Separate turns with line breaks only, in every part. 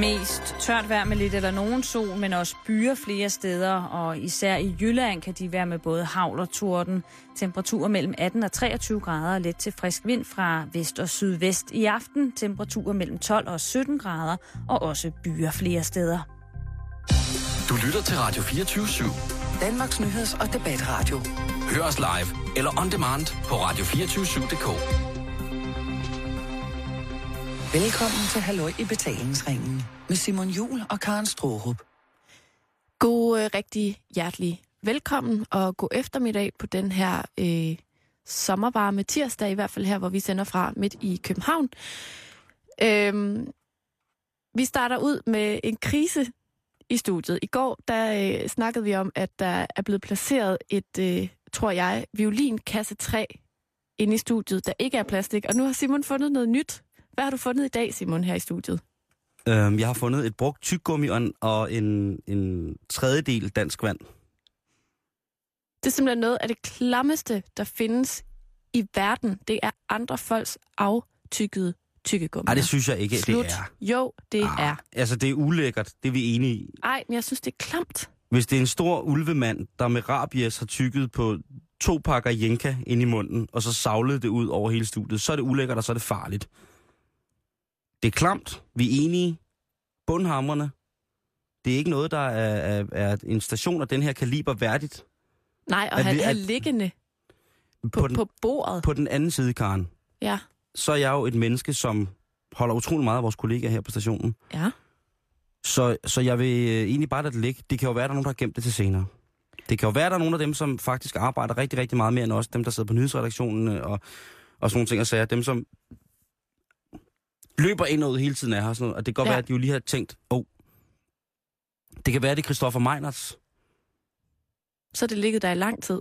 Mest tørt vejr med lidt eller nogen sol, men også byer flere steder, og især i Jylland kan de være med både havl og torden. Temperaturer mellem 18 og 23 grader og let til frisk vind fra vest og sydvest. I aften temperaturer mellem 12 og 17 grader, og også byer flere steder.
Du lytter til Radio 24 /7.
Danmarks nyheds- og debatradio.
Hør os live eller on demand på radio247.dk.
Velkommen til Halløj i betalingsringen med Simon Jul og Karen Strohrup.
God øh, rigtig hjertelig velkommen og god eftermiddag på den her øh, sommervarme tirsdag, i hvert fald her, hvor vi sender fra midt i København. Øhm, vi starter ud med en krise i studiet. I går der øh, snakkede vi om, at der er blevet placeret et, øh, tror jeg, violinkasse 3 inde i studiet, der ikke er plastik. Og nu har Simon fundet noget nyt. Hvad har du fundet i dag, Simon, her i studiet?
Øhm, jeg har fundet et brugt tyggegummi og en, en, tredjedel dansk vand.
Det er simpelthen noget af det klammeste, der findes i verden. Det er andre folks aftykkede tykkegummi.
Nej, det synes jeg ikke,
Slut.
det er.
Jo, det
Ah,
er.
Altså, det er ulækkert. Det er vi enige i.
Ej, men jeg synes, det er klamt.
Hvis det er en stor ulvemand, der med rabies har tykket på to pakker jenka ind i munden, og så savlet det ud over hele studiet, så er det ulækkert, og så er det farligt. Det er klamt. Vi er enige. Bundhammerne. Det er ikke noget, der er, er, er en station af den her kaliber værdigt.
Nej, og
At
han er
at-
liggende
På,
på,
den,
på bordet.
på den anden side, Karen,
Ja,
så er jeg jo et menneske, som holder utrolig meget af vores kollegaer her på stationen.
ja.
Så, så jeg vil øh, egentlig bare lade det ligge. Det kan jo være, der er nogen, der har gemt det til senere. Det kan jo være, der er nogle af dem, som faktisk arbejder rigtig, rigtig meget mere end os. Dem, der sidder på nyhedsredaktionen øh, og, og sådan nogle ting og sager. Dem, som løber ind og ud hele tiden af her. Og, sådan noget. og det kan godt
Ja.
være, at de jo lige har tænkt, åh, oh, det kan være, det er Christoffer Meinerts.
Så er det ligget der i lang tid.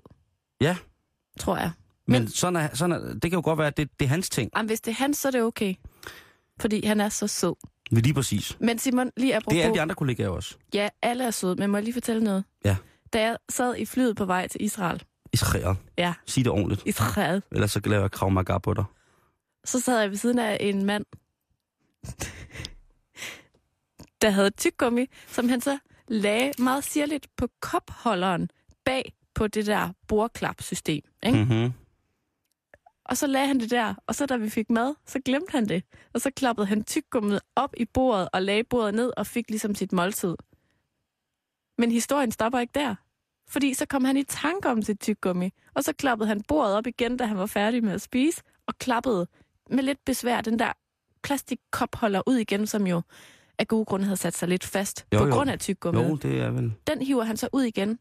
Ja.
Tror jeg.
Men,
Men-
Men sådan er, sådan er, det kan jo godt være, at det, det er hans ting.
Jamen, hvis det er han, så er det okay. Fordi han er så sød.
Lige præcis.
Men Simon, lige apropos...
Det er alle de andre kollegaer også.
Ja, alle er søde, men må jeg lige fortælle noget?
Ja.
Da jeg sad i flyet på vej til Israel,
Israel.
ja,
Sig det ordentligt.
Israel,
Ellers så laver jeg krav maga på dig.
så sad jeg ved siden af en mand, der havde tyggegummi, som han så lagde meget sirligt på kopholderen bag på det der bordklapsystem. Ikke? Mm.
Mm-hmm.
Og så lagde han det der, og så da vi fik mad, så glemte han det. Og så klappede han tyggegummiet op i bordet og lagde bordet ned og fik ligesom sit måltid. Men historien stopper ikke der. Fordi så kom han i tanke om sit tyggegummi, og så klappede han bordet op igen, da han var færdig med at spise, og klappede med lidt besvær den der plastikkopholder ud igen, som jo af gode grunde havde sat sig lidt fast
Jo,
på
jo.
grund af tyggegummiet.
Jo, det er vel...
Den hiver han så ud igen,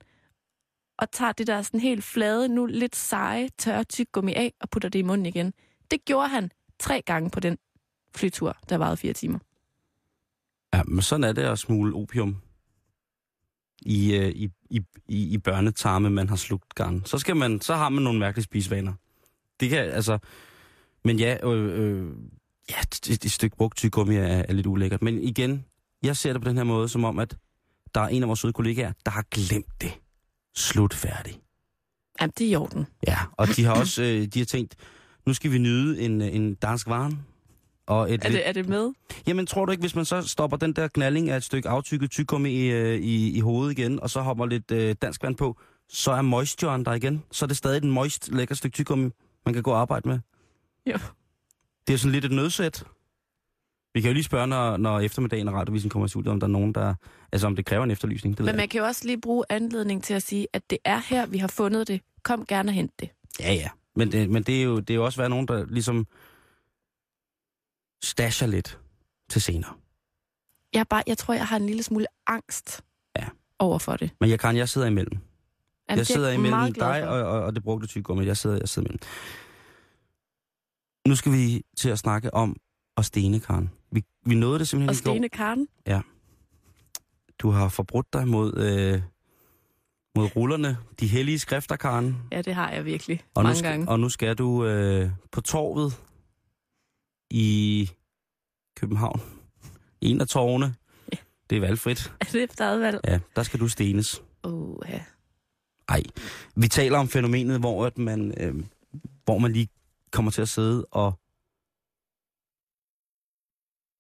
og tager det der sådan helt flade, nu lidt seje, tørre tyggegummi af, og putter det i munden igen. Det gjorde han tre gange på den flytur, der varede fire timer.
Ja, men sådan er det at smule opium i, øh, i, i, i, i børnetarme, man har slugt gang. Så, skal man, så har man nogle mærkelige spisevaner. Det kan, altså... Men ja, øh, øh, ja et, et stykke brugt tyggegummi er, er lidt ulækkert. Men igen, jeg ser det på den her måde, som om, at der er en af vores søde kollegaer, der har glemt det. Slut færdig.
Jamen, det er i orden.
Ja, og de har også øh, de har tænkt, nu skal vi nyde en, øh, en dansk varen. Og et
Er det, er det med?
Jamen, tror du ikke, hvis man så stopper den der knalding af et stykke aftykket tyggegummi i, øh, i, i hovedet igen, og så hopper lidt øh, dansk vand på, så er moisturen der igen. Så er det stadig en moist, lækker stykke tyggegummi, man kan gå og arbejde med.
Jo.
Det er sådan lidt et nødsæt. Vi kan jo lige spørge, når, når eftermiddagen og radiovisen kommer ud, om der er nogen, der... Altså, om det kræver en efterlysning. Det
Men man kan jo også lige bruge anledning til at sige, at det er her, vi har fundet det. Kom gerne og hent det.
Ja, ja. Men, det, men det, er jo, det er jo også været nogen, der ligesom stasher lidt til senere.
Jeg, bare, jeg tror, jeg har en lille smule angst
Ja.
over for det.
Men jeg kan, jeg sidder imellem.
Jamen,
jeg
er
sidder imellem dig og, og, og det brugte tyggegummi. Jeg sidder, jeg sidder imellem. Nu skal vi til at snakke om at stene, Karen. Vi, vi nåede det simpelthen
Og
i går.
Stene Karen,
Du har forbrudt dig mod, øh, mod rullerne. De hellige skrifter, Karen.
ja, det har jeg virkelig
Og
mange
nu skal,
gange.
Og nu skal du øh, på torvet i København. En af torvene.
Ja.
Det er valgfrit.
Er det efter valg?
Ja, der skal du stenes.
Oh, ja.
Ej, vi taler om fænomenet, hvor, at man, øh, hvor man lige kommer til at sidde og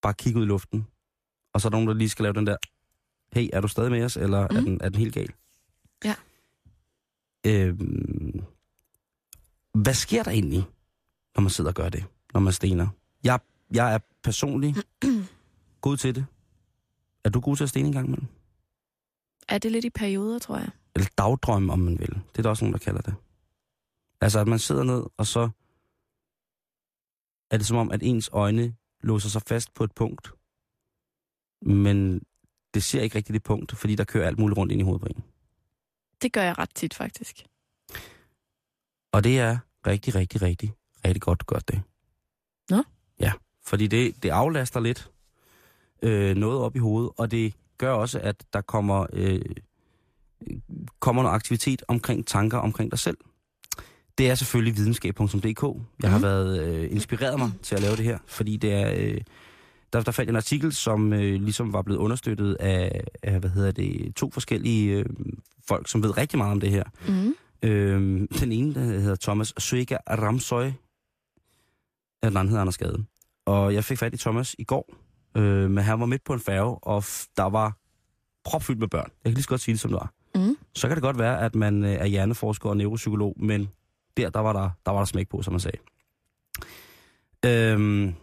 bare kigge ud i luften og så er der nogen, der lige skal lave den der, hey, er du stadig med os, eller mm. er, den, er den helt gal?
Ja.
Øhm, hvad sker der egentlig, når man sidder og gør det, når man stener? Jeg, jeg er personligt god til det. Er du god til at stene en gang imellem?
Er det lidt i perioder, tror jeg?
Eller dagdrømme, om man vil. Det er der også nogen, der kalder det. Altså, at man sidder ned, og så er det som om, at ens øjne låser sig fast på et punkt, men det ser ikke rigtigt det punkt, fordi der kører alt muligt rundt ind i hovedet på en.
Det gør jeg ret tit, faktisk.
Og det er rigtig, rigtig, rigtig, rigtig godt godt det.
Nå?
Ja, fordi det, det aflaster lidt øh, noget op i hovedet, og det gør også, at der kommer, øh, kommer noget aktivitet omkring tanker omkring dig selv. Det er selvfølgelig videnskab.dk. Jeg har
Mhm.
været øh, inspireret mig til at lave det her, fordi det er... Øh, der, der fandt jeg en artikel, som øh, ligesom var blevet understøttet af, af, hvad hedder det, to forskellige øh, folk, som ved rigtig meget om det her.
Mm.
Øhm, den ene der hedder Thomas Suega Ramsøj, og den anden hedder Anders Gade. Og jeg fik fat i Thomas i går, øh, men han var midt på en færge, og der var propfyldt med børn. Jeg kan lige så godt sige det, som det var.
Mm.
Så kan det godt være, at man øh, er hjerneforsker og neuropsykolog, men der, der var der, der var der smæk på, som man sagde. Øhm,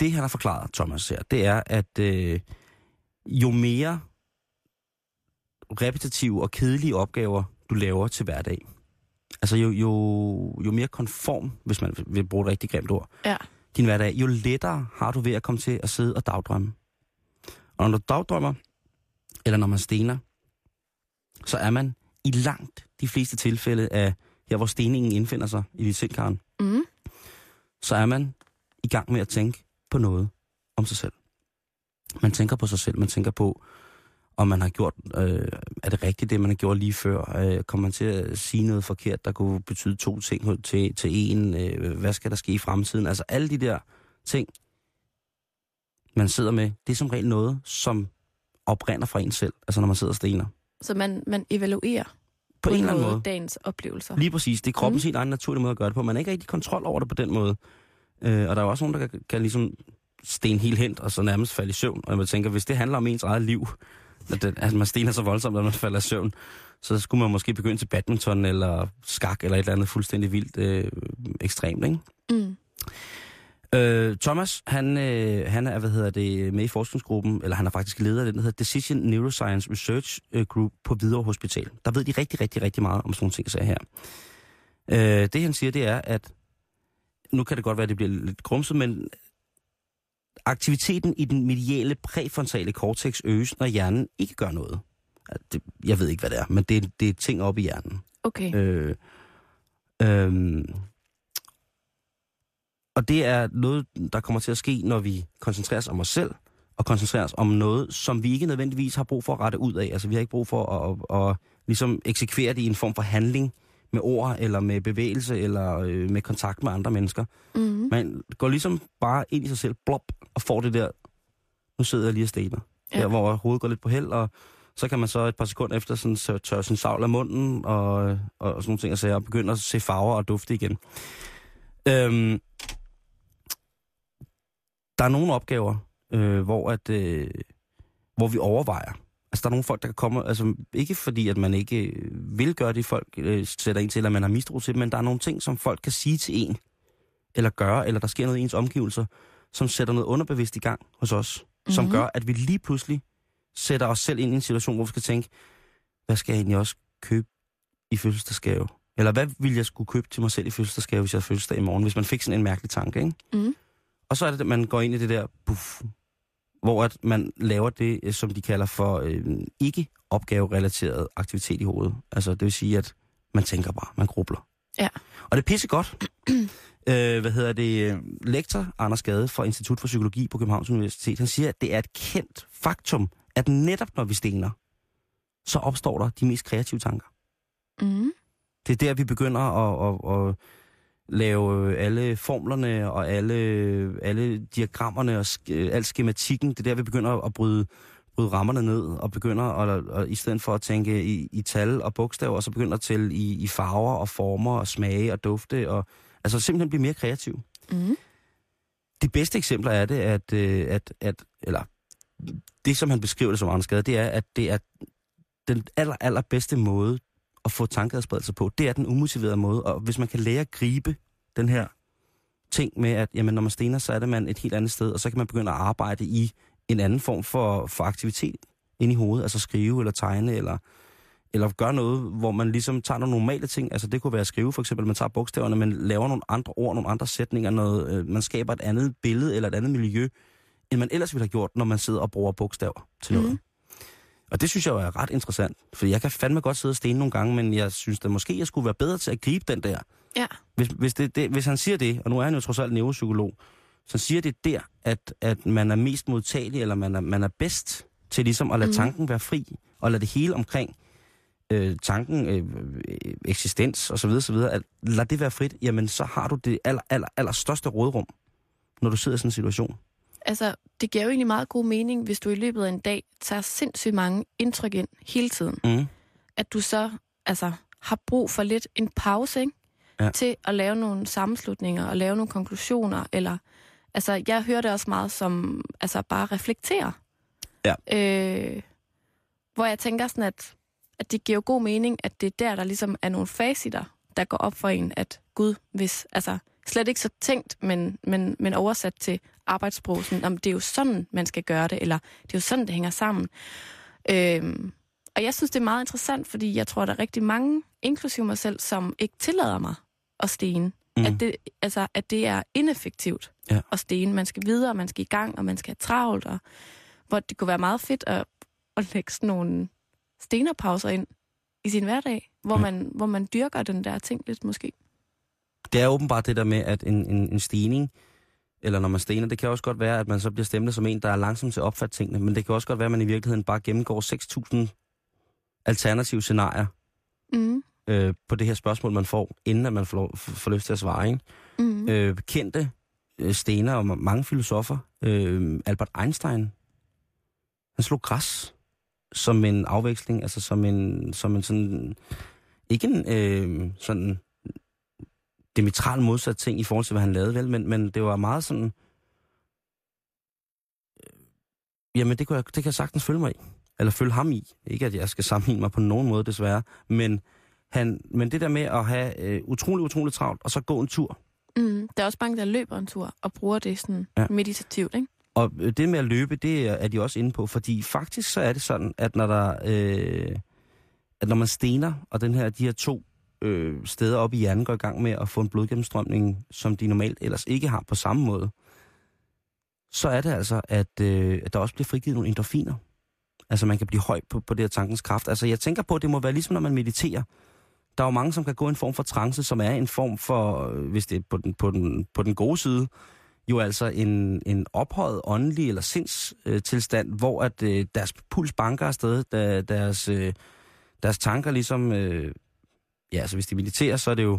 det, han har forklaret, Thomas her, det er, at øh, jo mere repetitive og kedelige opgaver, du laver til hverdag, altså jo, jo, jo mere konform, hvis man vil bruge et rigtig grimt ord,
Ja.
din hverdag, jo lettere har du ved at komme til at sidde og dagdrømme. Og når du dagdrømmer, eller når man stener, så er man i langt de fleste tilfælde af her, hvor steningen indfinder sig i dit sind, Karen,
Mm.
så er man i gang med at tænke på noget om sig selv. Man tænker på sig selv, man tænker på, om man har gjort, øh, er det rigtigt, det man har gjort lige før? Øh, kommer man til at sige noget forkert, der kunne betyde to ting til, til en? Øh, hvad skal der ske i fremtiden? Altså alle de der ting, man sidder med, det er som regel noget, som oprinder fra en selv, altså når man sidder og stener.
Så man, man evaluerer
På, en eller anden måde.
dagens oplevelser.
Lige præcis. Det er kroppens
mm.
helt egen naturlige måde at gøre det på. Man har ikke rigtig kontrol over det på den måde. Øh, og der er jo også nogen, der kan, kan ligesom sten helt hen, og så nærmest falde i søvn. Og man tænker, hvis det handler om ens eget liv, at, det, at man stener så voldsomt, at man falder i søvn, så skulle man måske begynde til badminton eller skak eller et eller andet fuldstændig vildt øh, ekstremt, ikke?
Mm.
Øh, Thomas, han, øh, han er, hvad hedder det, med i forskningsgruppen, eller han er faktisk leder af den, der hedder Decision Neuroscience Research øh, Group på Hvidovre Hospital. Der ved de rigtig, rigtig, rigtig meget om sådan nogle ting, så her. Øh, det han siger, det er, at nu kan det godt være, at det bliver lidt grumset, men aktiviteten i den mediale præfrontale cortex øges, når hjernen ikke gør noget. Det, jeg ved ikke, hvad det er, men det, det er ting oppe i hjernen.
Okay.
Øh, øh, og det er noget, der kommer til at ske, når vi koncentrerer os om os selv, og koncentrerer os om noget, som vi ikke nødvendigvis har brug for at rette ud af. Altså vi har ikke brug for at, at, at ligesom eksekvere det i en form for handling med ord, eller med bevægelse, eller øh, med kontakt med andre mennesker.
Mm.
Man går ligesom bare ind i sig selv, blop, og får det der, nu sidder jeg lige og stener.
Ja.
Der, hvor hovedet går lidt på held, og så kan man så et par sekunder efter sådan, så tørre sin savl af munden, og, og sådan nogle ting, og, så, og begynde at se farver og dufte igen. Øhm, der er nogle opgaver, øh, hvor, at, øh, hvor vi overvejer. Altså, der er nogle folk, der kan komme... Altså, ikke fordi, at man ikke øh, vil gøre det, folk øh, sætter en til, eller man har mistro til, men der er nogle ting, som folk kan sige til en, eller gøre, eller der sker noget i ens omgivelser, som sætter noget underbevidst i gang hos os, mm-hmm. som
Mhm.
gør, at vi lige pludselig sætter os selv ind i en situation, hvor vi skal tænke, hvad skal jeg egentlig også købe i fødselsdagsgave? Eller hvad ville jeg skulle købe til mig selv i fødselsdagsgave, hvis jeg havde fødselsdag i morgen? Hvis man fik sådan en mærkelig tanke, ikke?
Mm.
Og så er det, at man går ind i det der buff, hvor at man laver det, øh, som de kalder for øh, ikke-opgaverelateret aktivitet i hovedet. Altså det vil sige, at man tænker bare, man grubler.
Ja.
Og det er pisse godt. øh, hvad hedder det? øh, Lektor Anders Gade fra Institut for Psykologi på Københavns Universitet, han siger, at det er et kendt faktum, at netop når vi stener, så opstår der de mest kreative tanker.
Mm.
Det er der, vi begynder at, at, at lave alle formlerne og alle, alle diagrammerne og sk- al skematikken. Det er der, vi begynder at bryde, bryde rammerne ned og begynder at, at, i stedet for at tænke i, i tal og bogstaver, så begynder at tælle i, i farver og former og smage og dufte og altså simpelthen blive mere kreativ.
Mm.
de bedste eksempler er det, at, øh, at, at eller det, som han beskriver det som Arne Skade, det er, at det er den aller, aller bedste måde at få tankeadspredelse på. Det er den umotiverede måde, og hvis man kan lære at gribe den her ting med, at jamen, når man stener, så er det man et helt andet sted, og så kan man begynde at arbejde i en anden form for, for aktivitet ind i hovedet, altså skrive eller tegne, eller, eller gøre noget, hvor man ligesom tager nogle normale ting, altså det kunne være at skrive for eksempel, man tager bogstaverne, man laver nogle andre ord, nogle andre sætninger, noget, øh, man skaber et andet billede eller et andet miljø, end man ellers ville have gjort, når man sidder og bruger bogstaver til noget.
Mm.
Og det synes jeg jo er ret interessant, for jeg kan fandme godt sidde og stene nogle gange, men jeg synes da måske, jeg skulle være bedre til at gribe den der.
Ja.
Hvis, hvis, det, det, hvis han siger det, og nu er han jo trods alt neuropsykolog, så siger det der, at, at man er mest modtagelig, eller man er, man er bedst til ligesom at lade
Mhm.
mm. tanken være fri, og lade det hele omkring øh, tanken, øh, øh, eksistens osv., osv., at lad det være frit, jamen så har du det aller, aller, aller største rådrum, når du sidder i sådan en situation.
Altså, det giver jo egentlig meget god mening, hvis du i løbet af en dag tager sindssygt mange indtryk ind hele tiden.
Mm.
At du så altså, har brug for lidt en pause, ikke?
Ja.
Til at lave nogle sammenslutninger og lave nogle konklusioner. Eller, altså, jeg hører det også meget som altså, bare reflektere.
Ja.
Øh, hvor jeg tænker sådan, at, at det giver jo god mening, at det er der, der ligesom er nogle facitter, der går op for en, at Gud, hvis, altså slet ikke så tænkt, men, men, men oversat til arbejdssprog, sådan, om det er jo sådan, man skal gøre det, eller det er jo sådan, det hænger sammen. Øhm, og jeg synes, det er meget interessant, fordi jeg tror, der er rigtig mange, inklusive mig selv, som ikke tillader mig at stene.
Mm.
At, det, altså, at det er ineffektivt
Ja.
at stene. Man skal videre, man skal i gang, og man skal have travlt. Og, hvor det kunne være meget fedt at, at lægge sådan nogle stenerpauser ind i sin hverdag, hvor,
Ja.
man, hvor man dyrker den der ting lidt måske.
Det er åbenbart det der med, at en, en, en stigning, eller når man stener, det kan også godt være, at man så bliver stemplet som en, der er langsom til at opfatte tingene, men det kan også godt være, at man i virkeligheden bare gennemgår 6.000 alternative scenarier
Mm.
øh, på det her spørgsmål, man får, inden at man får, får lyst til at svare. Ikke?
Mm.
Øh, kendte øh, stener og mange filosofer. Øh, Albert Einstein, han slog græs som en afveksling, altså som en, som en sådan, ikke en øh, sådan diametral modsat ting i forhold til, hvad han lavede, vel, men, men det var meget sådan, øh, jamen det, kunne jeg, det kan jeg sagtens følge mig i, eller følge ham i. Ikke at jeg skal sammenligne mig på nogen måde, desværre, men, han, men det der med at have øh, utrolig, utrolig travlt, og så gå en tur,
Mm. Der er også mange, der løber en tur og bruger det sådan
Ja.
meditativt, ikke?
Og øh, det med at løbe, det er er de også inde på, fordi faktisk så er det sådan, at når der, øh, at når man stener, og den her, de her to øh, steder op i hjernen går i gang med at få en blodgennemstrømning, som de normalt ellers ikke har på samme måde, så er det altså, at, øh, at der også bliver frigivet nogle endorfiner. Altså man kan blive høj på, på det her tankens kraft. Altså jeg tænker på, at det må være ligesom når man mediterer. Der er jo mange, som kan gå i en form for trance, som er en form for, øh, hvis det er på den, på den, på den gode side, jo altså en, en ophøjet åndelig eller sindstilstand, hvor at øh, deres puls banker afsted, der, deres, øh, deres tanker ligesom, øh, ja, altså hvis de mediterer, så er det jo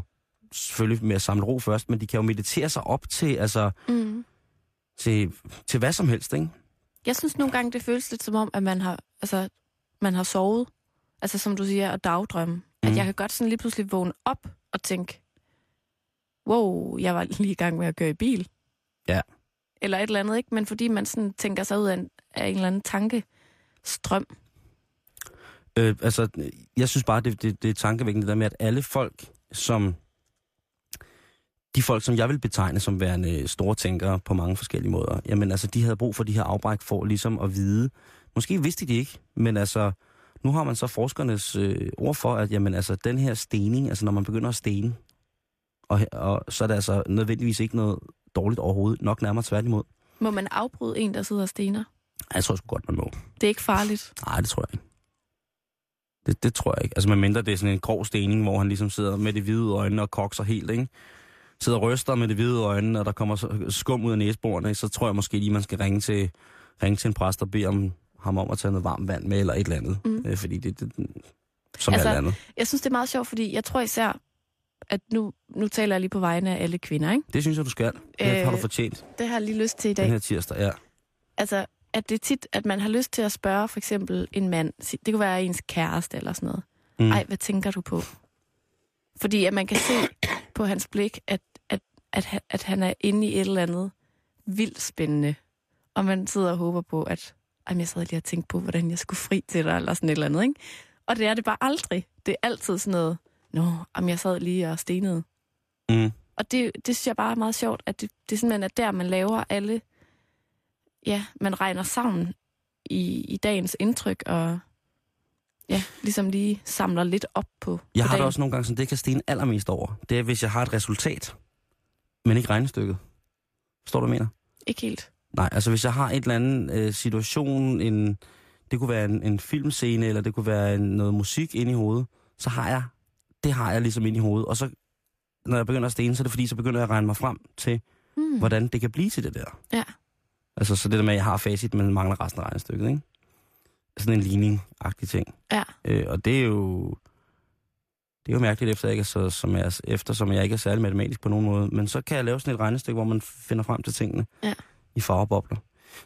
selvfølgelig med at samle ro først, men de kan jo meditere sig op til, altså,
Mm.
til, til hvad som helst, ikke?
Jeg synes nogle gange, det føles lidt som om, at man har, altså, man har sovet. Altså som du siger, at dagdrømme. Mm.
Mm.
At jeg kan godt sådan lige pludselig vågne op og tænke, wow, jeg var lige i gang med at køre i bil.
Ja.
Eller et eller andet, ikke? Men fordi man sådan tænker sig ud af en, af en eller anden tankestrøm.
Øh, altså, jeg synes bare, det, det, det er tankevækkende der med, at alle folk, som... De folk, som jeg vil betegne som værende store tænkere på mange forskellige måder, jamen altså, de havde brug for de her afbræk for ligesom at vide. Måske vidste de ikke, men altså, nu har man så forskernes øh, ord for, at jamen altså, den her stening, altså når man begynder at stene, og, og så er det altså nødvendigvis ikke noget dårligt overhovedet, nok nærmere tværtimod.
Må man afbryde en, der sidder og stener?
Jeg tror sgu godt, man må.
Det er ikke farligt.
Nej, det tror jeg ikke. Det, det tror jeg ikke. Altså, man mindre det er sådan en grov stening, hvor han ligesom sidder med de hvide øjne og kokser helt, ikke? Sidder og ryster med de hvide øjne, og der kommer så- skum ud af næsborene, så tror jeg måske lige, man skal ringe til, ringe til en præst og bede om, ham om at tage noget varmt vand med, eller et eller andet.
Mm.
Øh, fordi det, det, som
Altså,
alt andet.
Jeg synes, det er meget sjovt, fordi jeg tror især, at nu, nu taler jeg lige på vegne af alle kvinder, ikke?
Det synes jeg, du skal. Det øh, har du fortjent
Det har jeg lige lyst til i
den
dag.
her tirsdag, ja.
Altså, at det er tit, at man har lyst til at spørge for eksempel en mand, det kunne være ens kæreste eller sådan noget.
Mm.
Ej, hvad tænker du på? Fordi at man kan se på hans blik, at, at, at, han- at han er inde i et eller andet vildt spændende. Og man sidder og håber på, at Ej, jeg sad lige og tænkte på, hvordan jeg skulle fri til dig, eller sådan et eller andet, ikke? Og det er det bare aldrig. Det er altid sådan noget, nå, jamen, jeg sad lige og stenede.
Mm.
Og det, det synes jeg bare er meget sjovt, at det, det simpelthen er der, man laver alle... Ja, man regner sammen i, i dagens indtryk, og ja, ligesom lige samler lidt op på,
Jeg
på
har det
dagen.
også nogle gange sådan, det kan stene allermest over. Det er, hvis jeg har et resultat, men ikke regnestykket. Forstår du, mener?
Ikke helt.
Nej, altså hvis jeg har et eller andet øh, situation, en, det kunne være en, en filmscene, eller det kunne være en, noget musik inde i hovedet, så har jeg, det har jeg ligesom inde i hovedet. Og så, når jeg begynder at stene, så er det fordi, så begynder jeg at regne mig frem til,
Mm.
hvordan det kan blive til det der.
Ja.
Altså så det der med, at jeg har facit, men mangler resten af regnestykket, ikke? Sådan en ligning-agtig ting.
Ja.
Øh, og det er jo... Det er jo mærkeligt, efter jeg, ikke er så, som jeg, eftersom jeg ikke er særlig matematisk på nogen måde. Men så kan jeg lave sådan et regnestykke, hvor man finder frem til tingene
Ja.
i farvebobler.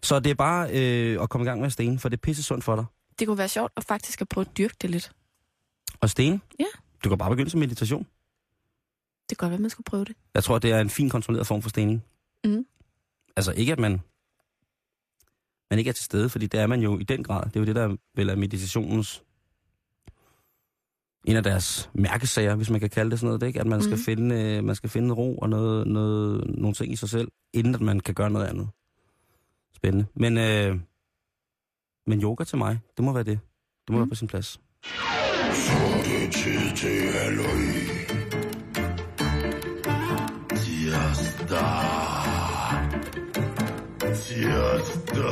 Så det er bare øh, at komme i gang med at stene, for det er pisse sundt for dig.
Det kunne være sjovt at faktisk at prøve at dyrke det lidt.
Og stene?
Ja.
Du kan bare begynde som meditation.
Det kan godt være, man skulle prøve det.
Jeg tror, det er en fin kontrolleret form for stening.
Mhm.
Altså ikke, at man, man ikke er til stede, fordi det er man jo i den grad. Det er jo det, der vel er meditationens en af deres mærkesager, hvis man kan kalde det sådan noget, det, ikke? at man skal,
Mhm.
finde, øh, man skal finde ro og noget, noget, nogle ting i sig selv, inden at man kan gøre noget andet. Spændende. Men, øh, men yoga til mig, det må være det. Det må
Mhm.
være på sin plads.
Det er tid til halløj. Tirsdag. Tirsdag.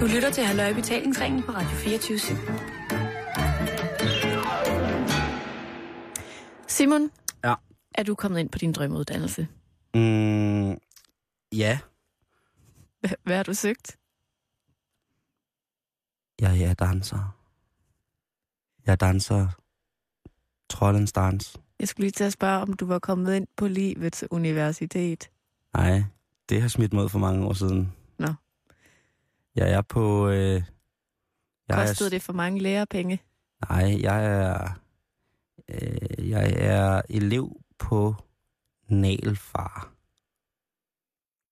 Du lytter til Halløj i Betalingsringen på Radio 24
Simon,
Ja.
er du kommet ind på din drømmeuddannelse?
Mm, ja,
Hvad, hvad har du søgt?
jeg er danser. Jeg danser trollens dans.
Jeg skulle lige til at spørge, om du var kommet ind på livets universitet.
Nej, det har smidt mod for mange år siden.
Nå.
Jeg er på... Øh, jeg
Kostede
er,
det for mange lærepenge?
Nej, jeg er... Øh, jeg er elev på Nalfar.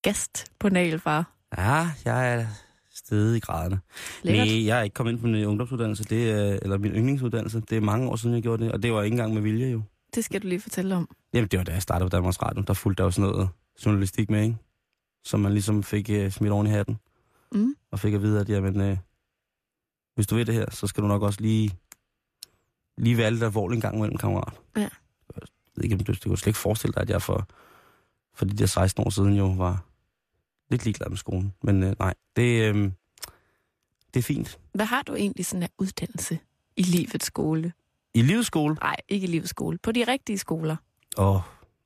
Gast på Nagelfar.
Ja, jeg er stedet i graderne.
Lækkert.
Nej, jeg er ikke kommet ind på min ungdomsuddannelse, det er, eller min yndlingsuddannelse. Det er mange år siden, jeg gjorde det, og det var ikke engang med vilje jo.
Det skal du lige fortælle om.
Jamen, det var da jeg startede på Danmarks Radio. Der fulgte der jo sådan noget journalistik med, ikke? Som man ligesom fik øh, smidt oven i hatten.
Mm.
Og fik at vide, at jamen, øh, hvis du ved det her, så skal du nok også lige, lige være lidt alvorlig en gang imellem, kammerat.
Ja.
Jeg ved ikke, om du, du kunne slet ikke forestille dig, at jeg for, for de der 16 år siden jo var lidt ligeglad med skolen. Men øh, nej, det, øh, det er fint.
Hvad har du egentlig sådan en uddannelse i livets skole?
I livets skole,
Nej, ikke i livets skole. På de rigtige skoler.
åh,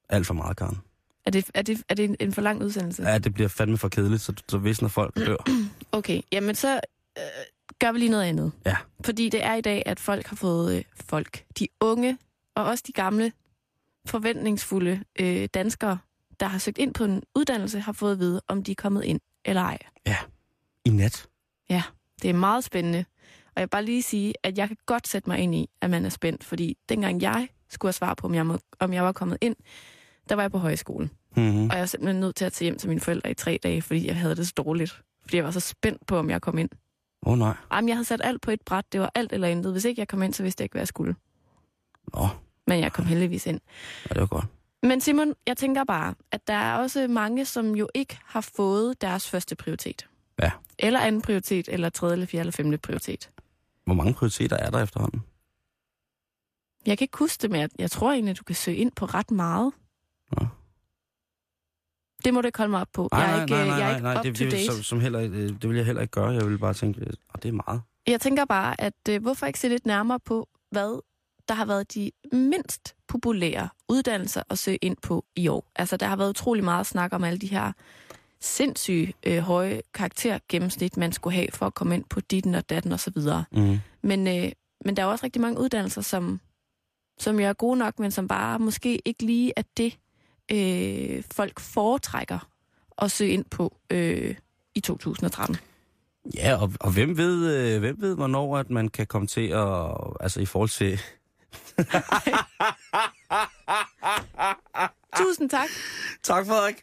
alt for meget, Karen.
Er det, er det, er det en, en for lang udsendelse?
Ja, det bliver fandme for kedeligt, så, så hvis når folk dør.
Okay, jamen så øh, gør vi lige noget andet.
Ja.
Fordi det er i dag, at folk har fået, øh, folk, de unge og også de gamle, forventningsfulde øh, danskere, der har søgt ind på en uddannelse, har fået at vide, om de er kommet ind eller ej.
I nat.
Det er meget spændende. Og jeg vil bare lige sige, at jeg kan godt sætte mig ind i, at man er spændt, fordi dengang jeg skulle have svar på, om jeg, må, om jeg var kommet ind, der var jeg på højskole.
Mm-hmm.
Og jeg var simpelthen nødt til at tage hjem til mine forældre i tre dage, fordi jeg havde det så dårligt. Fordi jeg var så spændt på, om jeg kom ind.
Åh oh, nej.
Jamen, jeg havde sat alt på et bræt. Det var alt eller intet. Hvis ikke jeg kom ind, så vidste jeg ikke, hvad jeg skulle.
Nå,
Men jeg kom heldigvis ind.
ja, det var godt.
Men Simon, jeg tænker bare, at der er også mange, som jo ikke har fået deres første prioritet.
Ja.
Eller anden prioritet, eller tredje, eller fjerde, eller femte prioritet.
Hvor mange prioriteter er der efterhånden?
Jeg kan ikke huske det, men jeg, jeg tror egentlig, at du kan søge ind på ret meget.
Nå.
Det må du ikke holde mig op på. jeg er ikke, jeg er ikke
det,
to
det,
date.
som, som heller, øh, det vil jeg heller ikke gøre. Jeg vil bare tænke, at det er meget.
Jeg tænker bare, at øh, hvorfor ikke se lidt nærmere på, hvad der har været de mindst populære uddannelser at søge ind på i år. Altså, der har været utrolig meget snak om alle de her sindssyge øh, høje karaktergennemsnit, man skulle have for at komme ind på ditten og datten og så videre.
Mm.
Men, øh, men der er også rigtig mange uddannelser, som, som jo er gode nok, men som bare måske ikke lige er det, øh, folk foretrækker at søge ind på øh, i 2013.
Ja, og, og hvem ved, øh, hvem ved, hvornår at man kan komme til at... Altså i forhold til...
Tusind tak.
Tak, Frederik.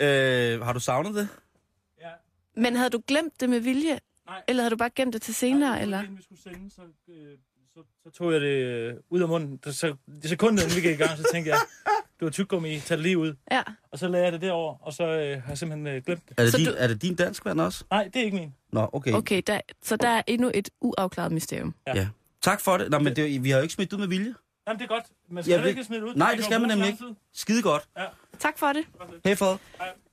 Øh, har du savnet det?
Men havde du glemt det med vilje?
Nej.
Eller havde du bare gemt det til senere? eller?
Inden vi skulle sende, så, øh, så, så tog jeg det øh, ud af munden. Så, så, det sekundet, inden vi gik i gang, så tænkte jeg, det var tyggegummi, tag det lige ud.
Ja.
Og så lagde jeg det derover, og så øh, har jeg simpelthen øh, glemt det.
Er det,
Så
din,
du-
er det din dansk vand også?
Nej, det er ikke min.
Nå, okay.
Okay, der, så der er endnu et uafklaret mysterium.
Ja. Tak for det. Nå, men det, vi har jo ikke smidt ud med vilje.
Jamen, det er godt. Man skal
Ja,
ja,
vi-
ikke smide ud.
Nej,
Der
det skal man nemlig ikke. Skide godt.
Tak for det.
Hej, Fred.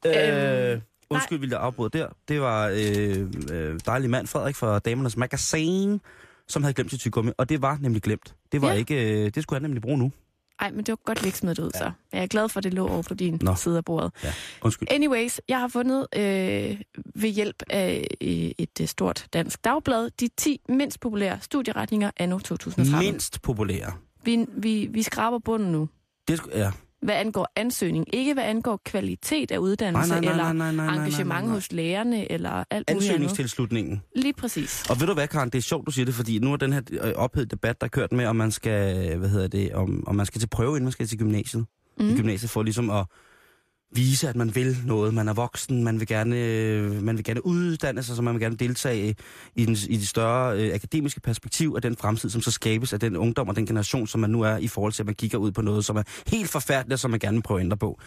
Øhm,
Øh, undskyld, vil jeg afbryde der. Det var øh, øh, dejlig mand, Frederik, fra Damernes Magazine, som havde glemt sit tyggegummi. Og det var nemlig glemt. Det var
Ja.
ikke... Øh, det skulle han nemlig bruge nu.
Ej, men det var godt, vi ikke smed det ud, så. Jeg er glad for, at det lå over på din
Nå.
side af bordet.
Ja, undskyld.
Anyways, jeg har fundet øh, ved hjælp af øh, et øh, stort dansk dagblad de 10 mindst populære studieretninger anno 2013.
Mindst populære.
Vi, vi, vi skraber bunden nu.
Det ja.
Hvad angår ansøgning. Ikke hvad angår kvalitet af uddannelse,
Nej, nej, nej,
eller
nej, nej, nej, nej, nej,
engagement
nej.
hos lærerne, eller alt muligt.
Ansøgningstilslutningen.
Lige præcis.
Og ved du hvad, Karen, det er sjovt, du siger det, fordi nu er den her øh, ophedet debat, der er kørt med, om man skal, hvad hedder det, om, om man skal til prøve, inden man skal til gymnasiet. Mm. I gymnasiet for ligesom at vise, at man vil noget, man er voksen, man vil gerne, øh, man vil gerne uddanne sig, så man vil gerne deltage i, den, i det større øh, akademiske perspektiv af den fremtid, som så skabes af den ungdom og den generation, som man nu er, i forhold til, at man kigger ud på noget, som er helt forfærdeligt, og som man gerne vil prøve at ændre på.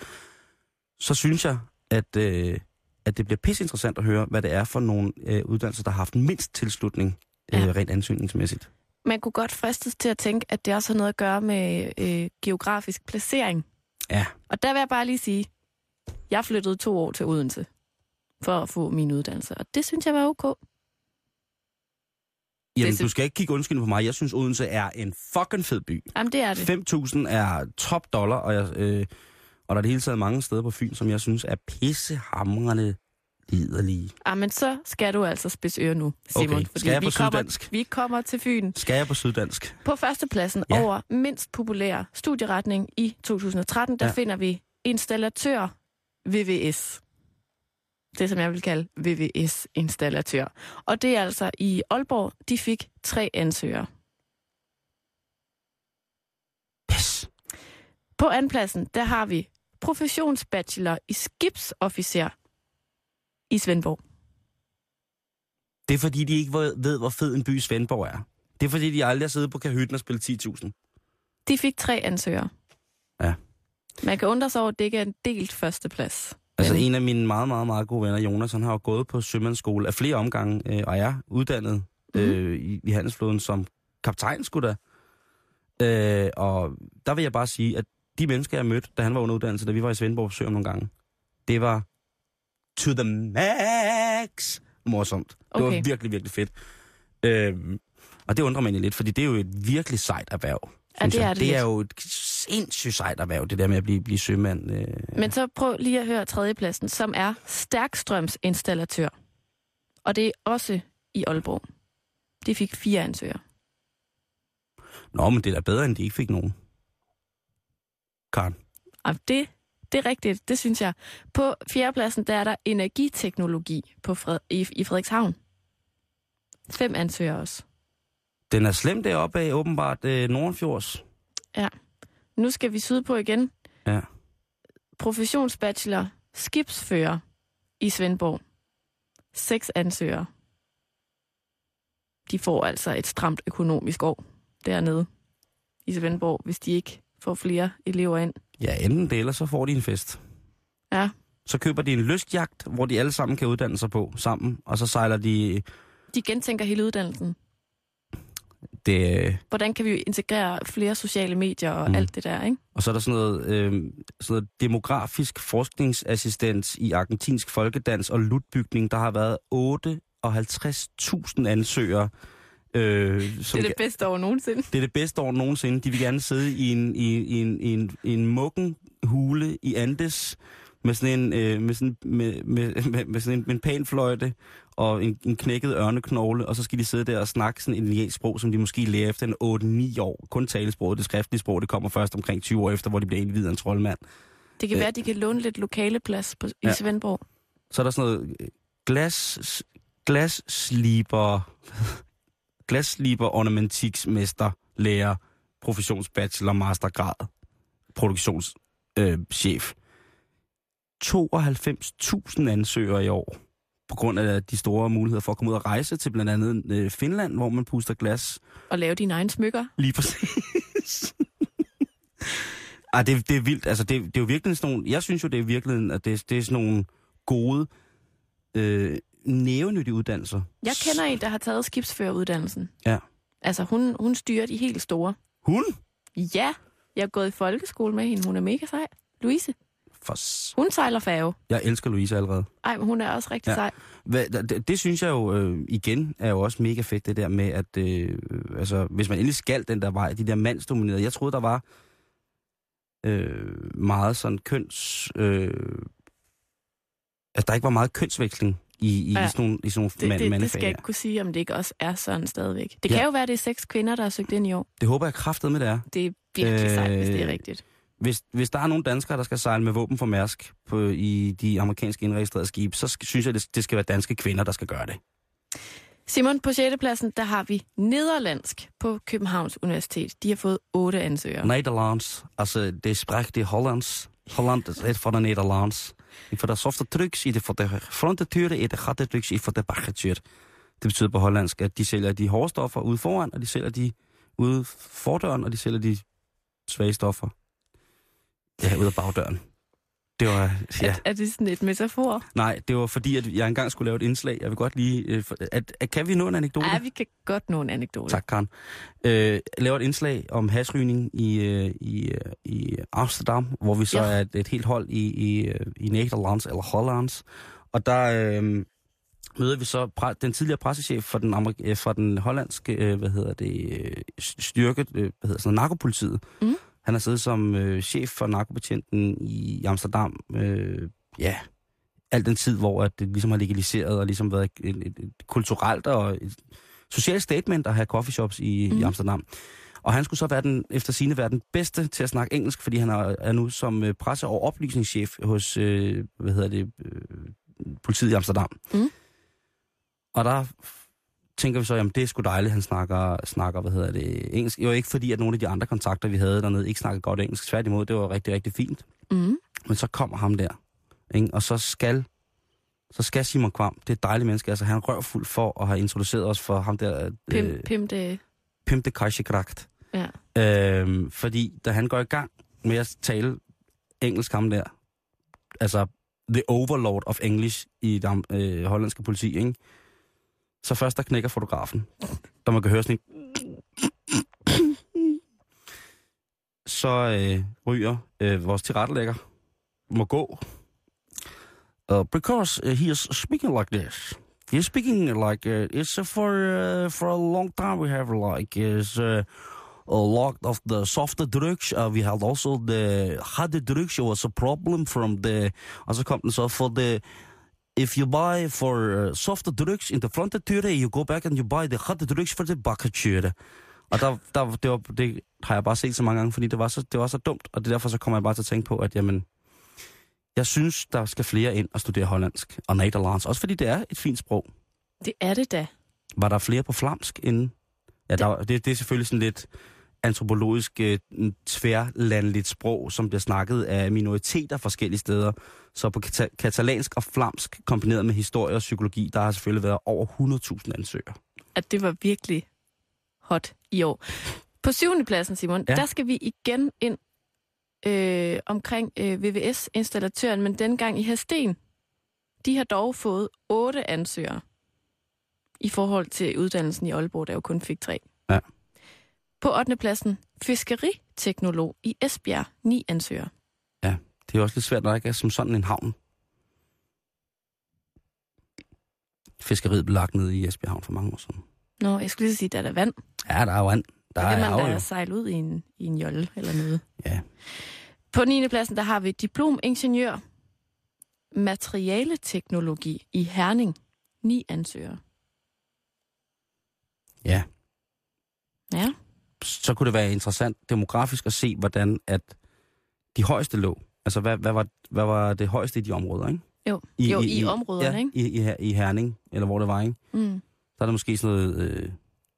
Så synes jeg, at, øh, at det bliver pisse interessant at høre, hvad det er for nogle øh, uddannelser, der har haft mindst tilslutning øh,
Ja.
rent ansøgningsmæssigt.
Man kunne godt fristes til at tænke, at det også har noget at gøre med øh, geografisk placering.
Ja.
Og der vil jeg bare lige sige, jeg flyttede to år til Odense for at få min uddannelse, og det synes jeg var ok.
Jamen, du skal ikke kigge undskyldning på mig. Jeg synes, Odense er en fucking fed by.
Jamen, det er det.
5.000 er top dollar, og, jeg, øh, og der er det hele taget mange steder på Fyn, som jeg synes er pissehamrende liderlige.
Jamen, så skal du altså spidse øre nu, Simon.
Okay, skal jeg
vi
på
kommer,
syddansk?
vi kommer til Fyn.
Skal jeg på syddansk?
På førstepladsen
Ja.
over mindst populære studieretning i 2013, der
ja.
finder vi installatør VVS. Det, som jeg vil kalde VVS-installatør. Og det er altså i Aalborg, de fik tre ansøgere.
Pis.
På andenpladsen, der har vi professionsbachelor i skibsofficer i Svendborg.
Det er fordi, de ikke ved, hvor fed en by Svendborg er. Det er fordi, de aldrig har siddet på kahytten og spillet 10.000.
De fik tre ansøgere. Man kan undre sig over, at det ikke er en delt førsteplads.
Altså en af mine meget, meget, meget gode venner, Jonas, han har jo gået på sømandsskole af flere omgange, øh, og er uddannet
Mhm.
øh, i, i handelsflåden som kaptajn, skulle da. Øh, og der vil jeg bare sige, at de mennesker, jeg mødte, da han var under uddannelse, da vi var i Svendborg på Søen nogle gange, det var to the max morsomt. Det var
Okay.
virkelig, virkelig fedt. Øh, og det undrer mig egentlig lidt, fordi det er jo et virkelig sejt erhverv.
Ja, det er det
det er jo et sindssygt sejt erhverv, det der med at blive, blive sømand. Øh.
Men så prøv lige at høre tredjepladsen, som er stærkstrømsinstallatør. Og det er også i Aalborg. De fik fire ansøgere.
Nå, men det er da bedre, end de ikke fik nogen. Karen.
Og det, det er rigtigt, det synes jeg. På fjerdepladsen, der er der energiteknologi på Fred, i, i Frederikshavn. Fem ansøgere også.
Den er slem deroppe af, åbenbart øh, Nordenfjords.
Nu skal vi sydpå igen.
Ja.
Professionsbachelor, skibsfører i Svendborg. Seks ansøgere. De får altså et stramt økonomisk år dernede i Svendborg, hvis de ikke får flere elever ind.
Ja, enten det, eller så får de en fest.
Ja.
Så køber de en lystjagt, hvor de alle sammen kan uddanne sig på sammen, og så sejler de
De gentænker hele uddannelsen.
Det... øh,
Hvordan kan vi integrere flere sociale medier og
Mm.
alt det der, ikke?
Og så er der sådan noget, øh, sådan noget demografisk forskningsassistent i argentinsk folkedans og lutbygning. Der har været 58.000 ansøgere. Øh, som
Det er det bedste år nogensinde.
Det er det bedste år nogensinde. De vil gerne sidde i en, i, i en, i en, i en muggen hule i Andes med sådan en, øh, med sådan, med, med, med, med sådan en, med en panfløjte og en, en knækket ørneknogle, og så skal de sidde der og snakke sådan en indiansk sprog, som de måske lærer efter en 8-9 år. Kun talesproget, det skriftlige sprog, det kommer først omkring 20 år efter, hvor de bliver indvidet af en troldmand.
Det kan
Øh.
være, at de kan låne lidt lokale plads på, i
Ja.
Svendborg.
Så er der sådan noget øh, glas, glassliber, glassliber ornamentiksmester, lærer, professionsbachelor, mastergrad, produktionschef. Øh, chef. 92.000 ansøgere i år, på grund af de store muligheder for at komme ud og rejse til blandt andet øh, Finland, hvor man puster glas.
Og lave dine egne smykker.
Lige præcis. Ej, det, det er vildt. Altså, det, det er jo virkelig sådan nogle... Jeg synes jo, det er virkelig, at det, det er sådan nogle gode, øh, nævenyttige uddannelser.
Jeg kender en, der har taget skibsføreruddannelsen.
Ja.
Altså, hun, hun styrer de helt store.
Hun?
Ja, jeg er gået i folkeskole med hende. Hun er mega sej. Louise.
For...
Hun sejler færge.
Jeg elsker Louise allerede.
Ej, men hun er også rigtig
Ja.
sej.
Hvad, det, det synes jeg jo øh, igen er jo også mega fedt, det der med, at øh, altså, hvis man endelig skal den der vej, de der mandsdominerede. Jeg troede, der var øh, meget sådan køns... Øh, altså, der ikke var meget kønsveksling i, i,
Ja.
sådan nogle, i sådan nogle
Det,
mand,
det, det skal jeg ikke kunne sige, om det ikke også er sådan stadigvæk. Det
Ja.
kan jo være, det er seks kvinder, der har søgt ind i år.
Det håber jeg kraftet med, det er.
Det er virkelig øh... sejt, hvis det er
Øh,
rigtigt.
Hvis, hvis der er nogle danskere, der skal sejle med våben for Mærsk på, i de amerikanske indregistrerede skibe, så synes jeg, det, det skal være danske kvinder, der skal gøre det.
Simon, på 6. pladsen, der har vi Nederlandsk på Københavns Universitet. De har fået otte ansøgere.
Nederlands, altså det spreekt die Hollands. Holland het voor de Nederlands. Ik voor de softe trucks, i det for de fronteturen, i det gatte trucks, i for de baggetuur. Det betyder på hollandsk, at de sælger de hårde stoffer ude foran, og de sælger de ude fordøren, og de sælger de svage stoffer. Ja, ude af bagdøren. Det var, ja.
Er, er det sådan et metafor?
Nej, det var fordi, at jeg engang skulle lave et indslag. Jeg vil godt lige... Øh, at, at, kan vi nå en anekdote?
Ja, vi kan godt nå en anekdote.
Tak, Karen. Øh, laver et indslag om hasrygning i, øh, i, øh, i Amsterdam, hvor vi så
Ja.
er et, et helt hold i, i, i Nederlands eller Hollands. Og der øh, møder vi så den tidligere pressechef for den, amerik- for den hollandske, øh, hvad hedder det, styrke, øh, hvad hedder sådan, narkopolitiet.
Mm.
Han har siddet som øh, chef for narkobetjenten i Amsterdam, øh, ja, al den tid, hvor at det ligesom har legaliseret og ligesom været et, et, et kulturelt og et socialt statement at have coffeeshops i, mm. I Amsterdam. Og han skulle så være den, efter sine være den bedste til at snakke engelsk, fordi han er, er nu som øh, presse- og oplysningschef hos, øh, hvad hedder det, øh, politiet i Amsterdam.
Mm.
Og der tænker vi så, jamen det er sgu dejligt, han snakker, snakker hvad hedder det, engelsk. Jo ikke fordi, at nogle af de andre kontakter, vi havde dernede, ikke snakkede godt engelsk. Tværtimod, det var rigtig, rigtig fint.
Mm.
Men så kommer ham der, ikke? og så skal, så skal Simon Kvam, det er et dejligt menneske, altså han er rørfuld for at have introduceret os for ham der,
Pim,
øh,
pim det.
Pim de Kajsikragt.
Ja.
Øhm, fordi da han går i gang med at tale engelsk ham der, altså the overlord of English i det øh, hollandske politi, ikke? Så først der knækker fotografen, der man kan høre sådan en... Så øh, ryger øh, vores tilrettelægger, må gå. Uh, because uh, he is speaking like this. He's speaking like uh, it's uh, for uh, for a long time we have like is uh, a lot of the softer drugs. Uh, we had also the harder drugs. It was a problem from the og så kom den så for the if you buy for uh, softer drugs in the frontature, you go back and you buy the harder drugs for the backature. Og der, der, det, var, det har jeg bare set så mange gange, fordi det var så, det var så dumt, og det er derfor så kommer jeg bare til at tænke på, at jamen, jeg synes, der skal flere ind og studere hollandsk og Nederlands, også fordi det er et fint sprog.
Det er det da.
Var der flere på flamsk inden? Ja, der, det, det er selvfølgelig sådan lidt antropologisk øh, tværlandligt sprog, som bliver snakket af minoriteter forskellige steder. Så på kata- katalansk og flamsk, kombineret med historie og psykologi, der har selvfølgelig været over 100.000 ansøgere.
At det var virkelig hot i år. På syvende pladsen, Simon, ja. Der skal vi igen ind øh, omkring øh, VVS-installatøren, men dengang i Hasten. De har dog fået otte ansøgere i forhold til uddannelsen i Aalborg, der jo kun fik tre.
Ja.
På 8. pladsen, fiskeriteknolog i Esbjerg, ni ansøgere.
Det er også lidt svært, når der ikke er som sådan en havn. Fiskeriet blev lagt ned i Esbjerg Havn for mange år siden.
Nå, jeg skulle lige sige, der er der vand.
Ja, der er vand. Der
Der
er
man da sejle ud i en, i en jolle eller noget.
Ja.
På 9. pladsen, der har vi diplomingeniør materialeteknologi i Herning. Ni ansøgere.
ja.
Ja.
Så kunne det være interessant demografisk at se, hvordan at de højeste lå. Altså, hvad, hvad, var, hvad var det højeste i de områder, ikke?
Jo, I, jo, i, i områderne,
ja,
ikke?
I, i, i Herning, eller hvor det var, ikke?
Mm.
Der er der måske sådan noget øh,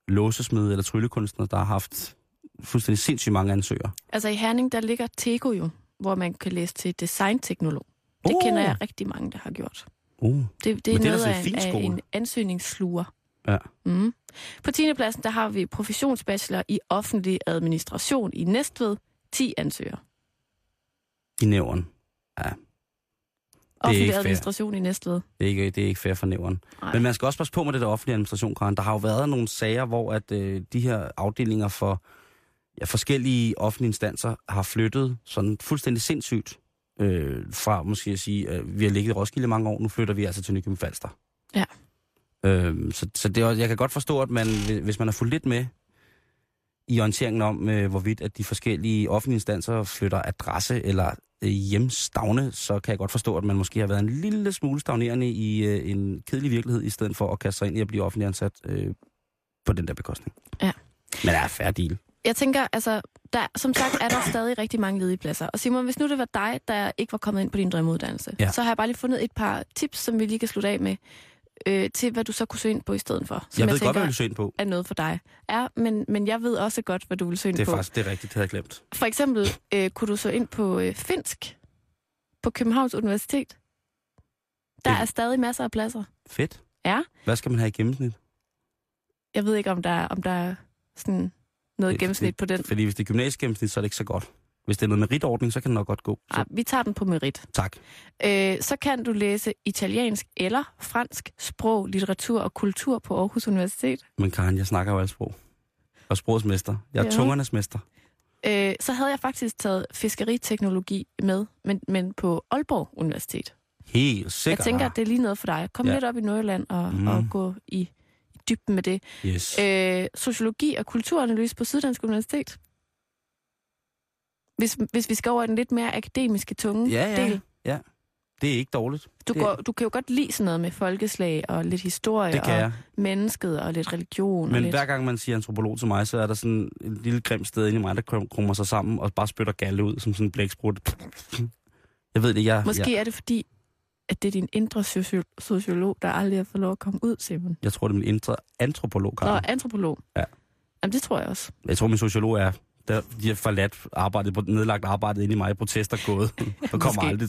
låsesmed eller tryllekunstner, der har haft fuldstændig sindssygt mange ansøgere.
Altså i Herning, der ligger Tego jo, hvor man kan læse til designteknolog. Det
Uh.
kender jeg rigtig mange, der har gjort.
Uh.
Det, det er
Men det er sådan en
af, en, af ansøgningssluger.
Ja.
Mm. På 10. pladsen, der har vi professionsbachelor i offentlig administration i Næstved. 10 ansøgere.
I nævren. Ja,
Offentlig
ikke fair.
administration i Næstved.
det er ikke, det er ikke fair for nævren.
Nej.
Men man skal også passe på med det der offentlige administration, Karen. Der har jo været nogle sager, hvor at øh, de her afdelinger for ja, forskellige offentlige instanser har flyttet sådan fuldstændig sindssygt øh, fra måske at sige, at vi har ligget i Roskilde mange år, nu flytter vi altså til Nykøbing Falster.
Ja.
Øh, så så det er, også- jeg kan godt forstå, at man, hvis man har fulgt lidt med i orienteringen om, øh, hvorvidt at de forskellige offentlige instanser flytter adresse eller øh, hjemstavne, så kan jeg godt forstå, at man måske har været en lille smule stagnerende i øh, en kedelig virkelighed, i stedet for at kaste sig ind i at blive offentlig ansat øh, på den der bekostning.
Ja.
Men det er deal.
Jeg tænker, altså, der, som sagt er der stadig rigtig mange ledige pladser. Og Simon, hvis nu det var dig, der ikke var kommet ind på din drømmeuddannelse,
Ja.
så har jeg bare lige fundet et par tips, som vi lige kan slutte af med, øh, til hvad du så kunne søge ind på i stedet for. Som
Jeg ved
tænker,
godt, hvad du vil søge ind på.
er noget for dig. Ja, men, men jeg ved også godt, hvad du vil søge ind
Det er
på.
faktisk det er rigtigt, det havde jeg glemt.
For eksempel øh, kunne du søge ind på øh, finsk på Københavns Universitet. Der
Det-
er stadig masser af pladser.
Fedt.
Ja.
Hvad skal man have i gennemsnit?
Jeg ved ikke, om der, er- om der er sådan noget
Det-
gennemsnit på den.
Fordi hvis det er gymnasiegennemsnit, så er det ikke så godt. Hvis det er noget meritordning, så kan det nok godt gå. Så,
Ah, vi tager den på merit.
tak.
Øh, så kan du læse italiensk eller fransk sprog, litteratur og kultur på Aarhus Universitet.
Men Karen, jeg snakker jo alle sprog. Og sprogets mester. Jeg er
Ja.
tungernes mester.
Øh, så havde jeg faktisk taget fiskeriteknologi med, men, men på Aalborg Universitet.
Helt sikkert.
Jeg tænker, at det er lige noget for dig. Kom
Ja.
ja. lidt op i Nordjylland og,
Mm.
og gå i, i dybden med det.
Yes.
Øh, sociologi og kulturanalyse på Syddansk Universitet. Hvis, hvis vi skal over i den lidt mere akademiske tunge
Ja, ja.
del.
Det er ikke dårligt.
Du,
Det-
går, du kan jo godt lide sådan noget med folkeslag og lidt historie og
jeg.
mennesket og lidt religion. og
Men
lidt...
hver gang man siger antropolog til mig, så er der sådan et lille grimt sted inde i mig, der krum- krummer sig sammen og bare spytter galle ud som sådan en blæksprut. Jeg ved det, jeg,
Måske
jeg,
er det fordi, at det er din indre socio- sociolog, der aldrig har fået lov at komme ud, Simon.
jeg tror, det er min indre antropolog,
Nå,
Karen.
antropolog.
Ja.
Jamen, det tror jeg også.
Jeg tror, min sociolog er, der, de har forladt arbejdet, på, nedlagt arbejdet inde i mig i protester gået. Der kommer aldrig.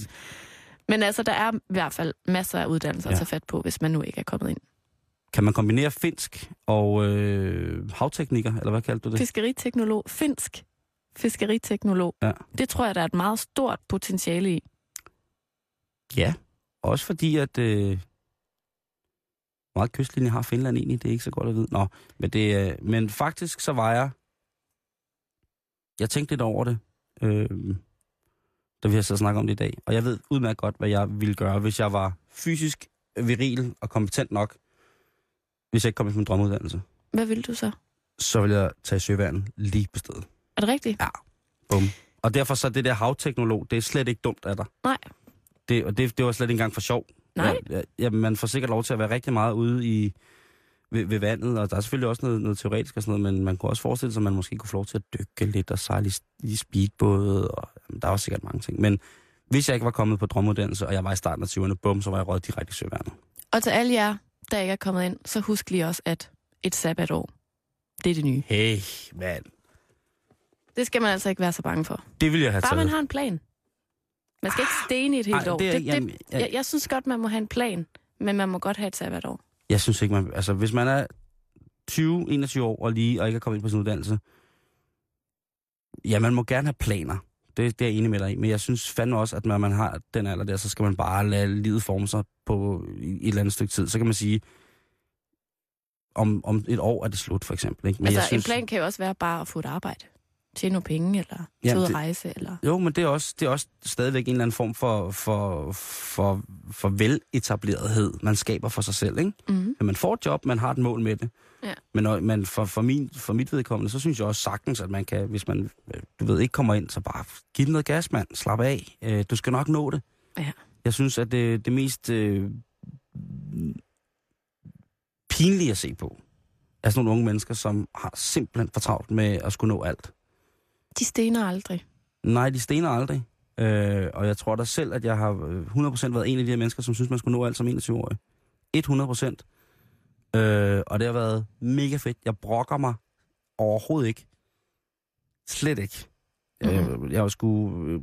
Men altså, der er i hvert fald masser af uddannelser
Ja.
at tage fat på, hvis man nu ikke er kommet ind.
Kan man kombinere finsk og øh, havteknikker, eller hvad kaldte du det?
Fiskeriteknolog, finsk fiskeriteknolog.
Ja.
Det tror jeg, der er et meget stort potentiale i.
Ja, også fordi, at øh, meget kystlinje har Finland egentlig, det er ikke så godt at vide. Nå, men, det, øh, men faktisk så var jeg, jeg tænkte lidt over det, øh, da vi har så snakket om det i dag. Og jeg ved udmærket godt, hvad jeg ville gøre, hvis jeg var fysisk viril og kompetent nok, hvis jeg ikke kom i min drømmeuddannelse.
Hvad vil du så?
Så ville jeg tage søværden lige på stedet.
Er det rigtigt?
Bum. Og derfor så det der havteknolog, det er slet ikke dumt af dig.
Nej.
Det, og det, det var slet ikke engang for sjov.
Nej.
Ja, ja, man får sikkert lov til at være rigtig meget ude i, ved, ved vandet, og der er selvfølgelig også noget, noget teoretisk og sådan noget, men man kunne også forestille sig, at man måske kunne få lov til at dykke lidt og sejle i, i speedbåde, og jamen, der er også sikkert mange ting. Men hvis jeg ikke var kommet på drømmeuddannelse, og jeg var i starten af 20'erne, bum, så var jeg røget direkte i søværnet.
Og til alle jer, der ikke er kommet ind, så husk lige også, at et sabbatår, det er det nye.
Hey, mand.
Det skal man altså ikke være så bange for.
Det ville jeg have
Bare
taget.
man har en plan. Man skal ikke stene i et helt
Ej,
år.
det er-
det,
jamen,
det,
jeg-
jeg, jeg synes godt, man må have en plan, men man må godt have et sabbatår.
Jeg synes ikke, man... Altså, hvis man er 20-21 år og lige og ikke er kommet ind på sin uddannelse, ja, man må gerne have planer. Det, det er jeg enig med dig i. Men jeg synes fandme også, at når man har den alder der, så skal man bare lade livet forme sig på et eller andet stykke tid. Så kan man sige, om, om et år er det slut, for eksempel. Ikke?
Men altså, synes... en plan kan jo også være bare at få et arbejde. Tjene nogle penge, eller tage ud at rejse, eller...
Jo, men det er også, det er også stadigvæk en eller anden form for, for, for, for veletablerethed, man skaber for sig selv. Ikke?
Mm-hmm.
at man får et job, man har et mål med det.
Ja.
Men, men for, for, min, for mit vedkommende, så synes jeg også sagtens, at man kan, hvis man, øh, du ved, ikke kommer ind, så bare giv den noget gas, mand. Slap af. Øh, du skal nok nå det.
Ja.
Jeg synes, at det, det mest øh, pinlige at se på, er sådan nogle unge mennesker, som har simpelthen for travlt med at skulle nå alt.
De stener aldrig.
Nej, de stener aldrig. Øh, og jeg tror da selv, at jeg har øh, 100% været en af de her mennesker, som synes, man skulle nå alt som 21-årig. 100%. Øh, og det har været mega fedt. Jeg brokker mig overhovedet ikke. Slet ikke. Mm-hmm. Jeg, jeg skulle øh,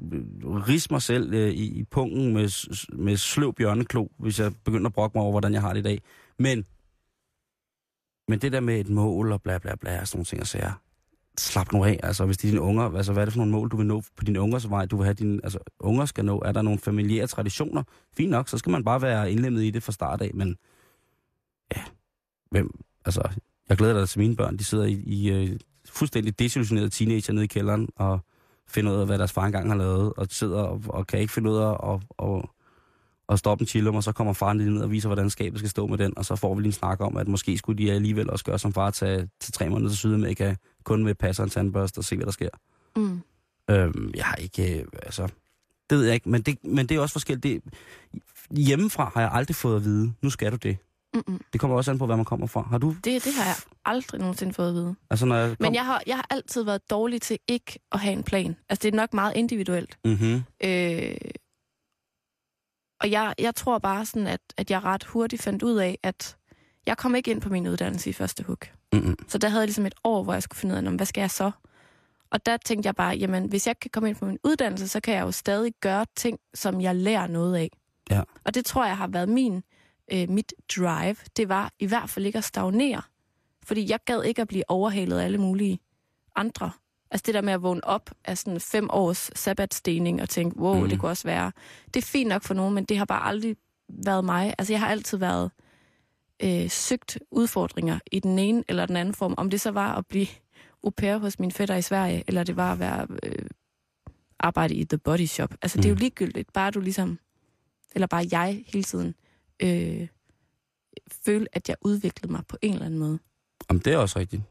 rise mig selv øh, i, i pungen med, med sløv bjørneklo, hvis jeg begynder at brokke mig over, hvordan jeg har det i dag. Men, men det der med et mål og bla bla bla og sådan nogle ting, og sager, slap nu af. Altså, hvis det er dine unger, altså, hvad er det for nogle mål, du vil nå på dine ungers vej? Du vil have dine, altså, unger skal nå. Er der nogle familiære traditioner? Fint nok, så skal man bare være indlemmet i det fra start af, men ja, hvem, altså, jeg glæder dig til mine børn, de sidder i, i uh, fuldstændig desillusionerede teenager nede i kælderen, og finder ud af, hvad deres far engang har lavet, og sidder og, og kan ikke finde ud af at, og, og stoppe en chillum, og så kommer faren lige ned og viser, hvordan skabet skal stå med den, og så får vi lige en snak om, at måske skulle de alligevel også gøre som far til, til tre måneder til Sydamerika, kun med passer en tandbørste og se, hvad der sker.
Mm.
Øhm, jeg har ikke, øh, altså, det ved jeg ikke, men det, men det er også forskelligt. Det, hjemmefra har jeg aldrig fået at vide, nu skal du det.
Mm-mm.
Det kommer også an på, hvad man kommer fra. Har du,
Det, det har jeg aldrig nogensinde fået at vide.
altså når jeg kom,
Men jeg har, jeg har altid været dårlig til ikke at have en plan. Altså, det er nok meget individuelt.
Mm-hmm.
Øh, og jeg, jeg tror bare sådan, at, at jeg ret hurtigt fandt ud af, at jeg kom ikke ind på min uddannelse i første hug.
Mm-hmm.
Så der havde jeg ligesom et år, hvor jeg skulle finde ud af, "Nå, men hvad skal jeg så? Og der tænkte jeg bare, jamen, hvis jeg kan komme ind på min uddannelse, så kan jeg jo stadig gøre ting, som jeg lærer noget af.
Ja.
Og det tror jeg har været min, øh, mit drive. Det var i hvert fald ikke at stagnere. Fordi jeg gad ikke at blive overhalet af alle mulige andre. Altså det der med at vågne op af sådan fem års sabbatstening og tænke, wow,
Mhm.
mm. det kunne også være. Det er fint nok for nogen, men det har bare aldrig været mig. Altså jeg har altid været øh, søgt udfordringer i den ene eller den anden form. Om det så var at blive au pair hos min fætter i Sverige, eller det var at være øh, arbejde i The Body Shop. Altså det er jo
Mm.
ligegyldigt. Bare du ligesom, eller bare jeg hele tiden, øh, føle, at jeg udviklede mig på en eller anden måde.
Jamen, det er også rigtigt.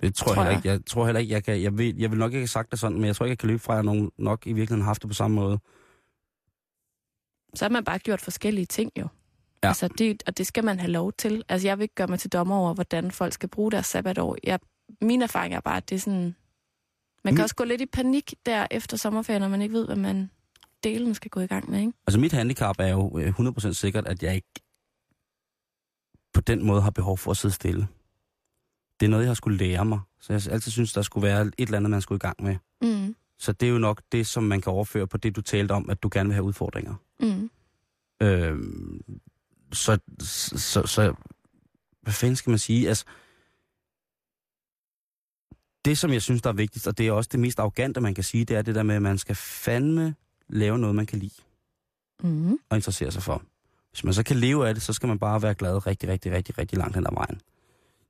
Det tror,
Tror
jeg, ikke. Jeg tror heller ikke, jeg kan... Jeg vil, jeg vil nok ikke have sagt det sådan, men jeg tror ikke, jeg kan løbe fra, at nogen nok i virkeligheden har haft det på samme måde.
så har man bare gjort forskellige ting jo.
Ja.
Altså det, og det skal man have lov til. Altså jeg vil ikke gøre mig til dommer over, hvordan folk skal bruge deres sabbatår. Jeg, min erfaring er bare, at det er sådan... Man kan
Min-
også gå lidt i panik der efter sommerferien, når man ikke ved, hvad man delen skal gå i gang med, ikke?
Altså, mit handicap er jo øh, 100% sikkert, at jeg ikke på den måde har behov for at sidde stille. Det er noget, jeg har skulle lære mig. Så jeg altid synes, der skulle være et eller andet, man skulle i gang med.
Mm.
Så det er jo nok det, som man kan overføre på det, du talte om, at du gerne vil have udfordringer.
Mm.
Øhm, så, så, så, hvad fanden skal man sige? Altså, det, som jeg synes, der er vigtigst, og det er også det mest arrogante, man kan sige, det er det der med, at man skal fandme lave noget, man kan lide
Mm.
og interessere sig for. Hvis man så kan leve af det, så skal man bare være glad rigtig, rigtig, rigtig, rigtig langt hen ad vejen.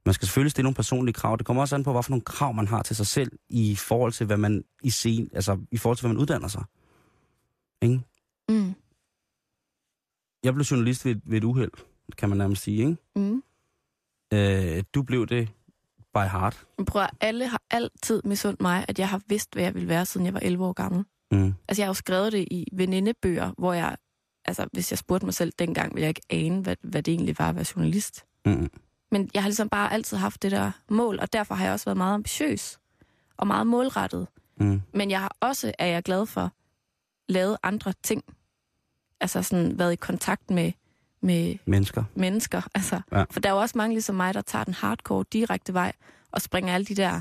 Man skal selvfølgelig stille nogle personlige krav. Det kommer også an på, hvad for nogle krav man har til sig selv i forhold til, hvad man i sen, altså i forhold til, hvad man uddanner sig. Ikke?
Mm.
Jeg blev journalist ved, ved et uheld, kan man nærmest sige. Ikke?
Mm.
Øh, du blev det by heart.
Prøv at, alle har altid misundt mig, at jeg har vidst, hvad jeg ville være, siden jeg var 11 år gammel.
Mm.
Altså, jeg har jo skrevet det i venindebøger, hvor jeg, altså, hvis jeg spurgte mig selv dengang, ville jeg ikke ane, hvad, hvad det egentlig var at være journalist.
Mm.
Men jeg har ligesom bare altid haft det der mål, og derfor har jeg også været meget ambitiøs og meget målrettet.
Mm.
Men jeg har også, er jeg glad for, lavet andre ting. Altså sådan været i kontakt med, med
Mennesker.
mennesker. Altså,
Ja.
For der er jo også mange ligesom mig, der tager den hardcore direkte vej og springer alle de der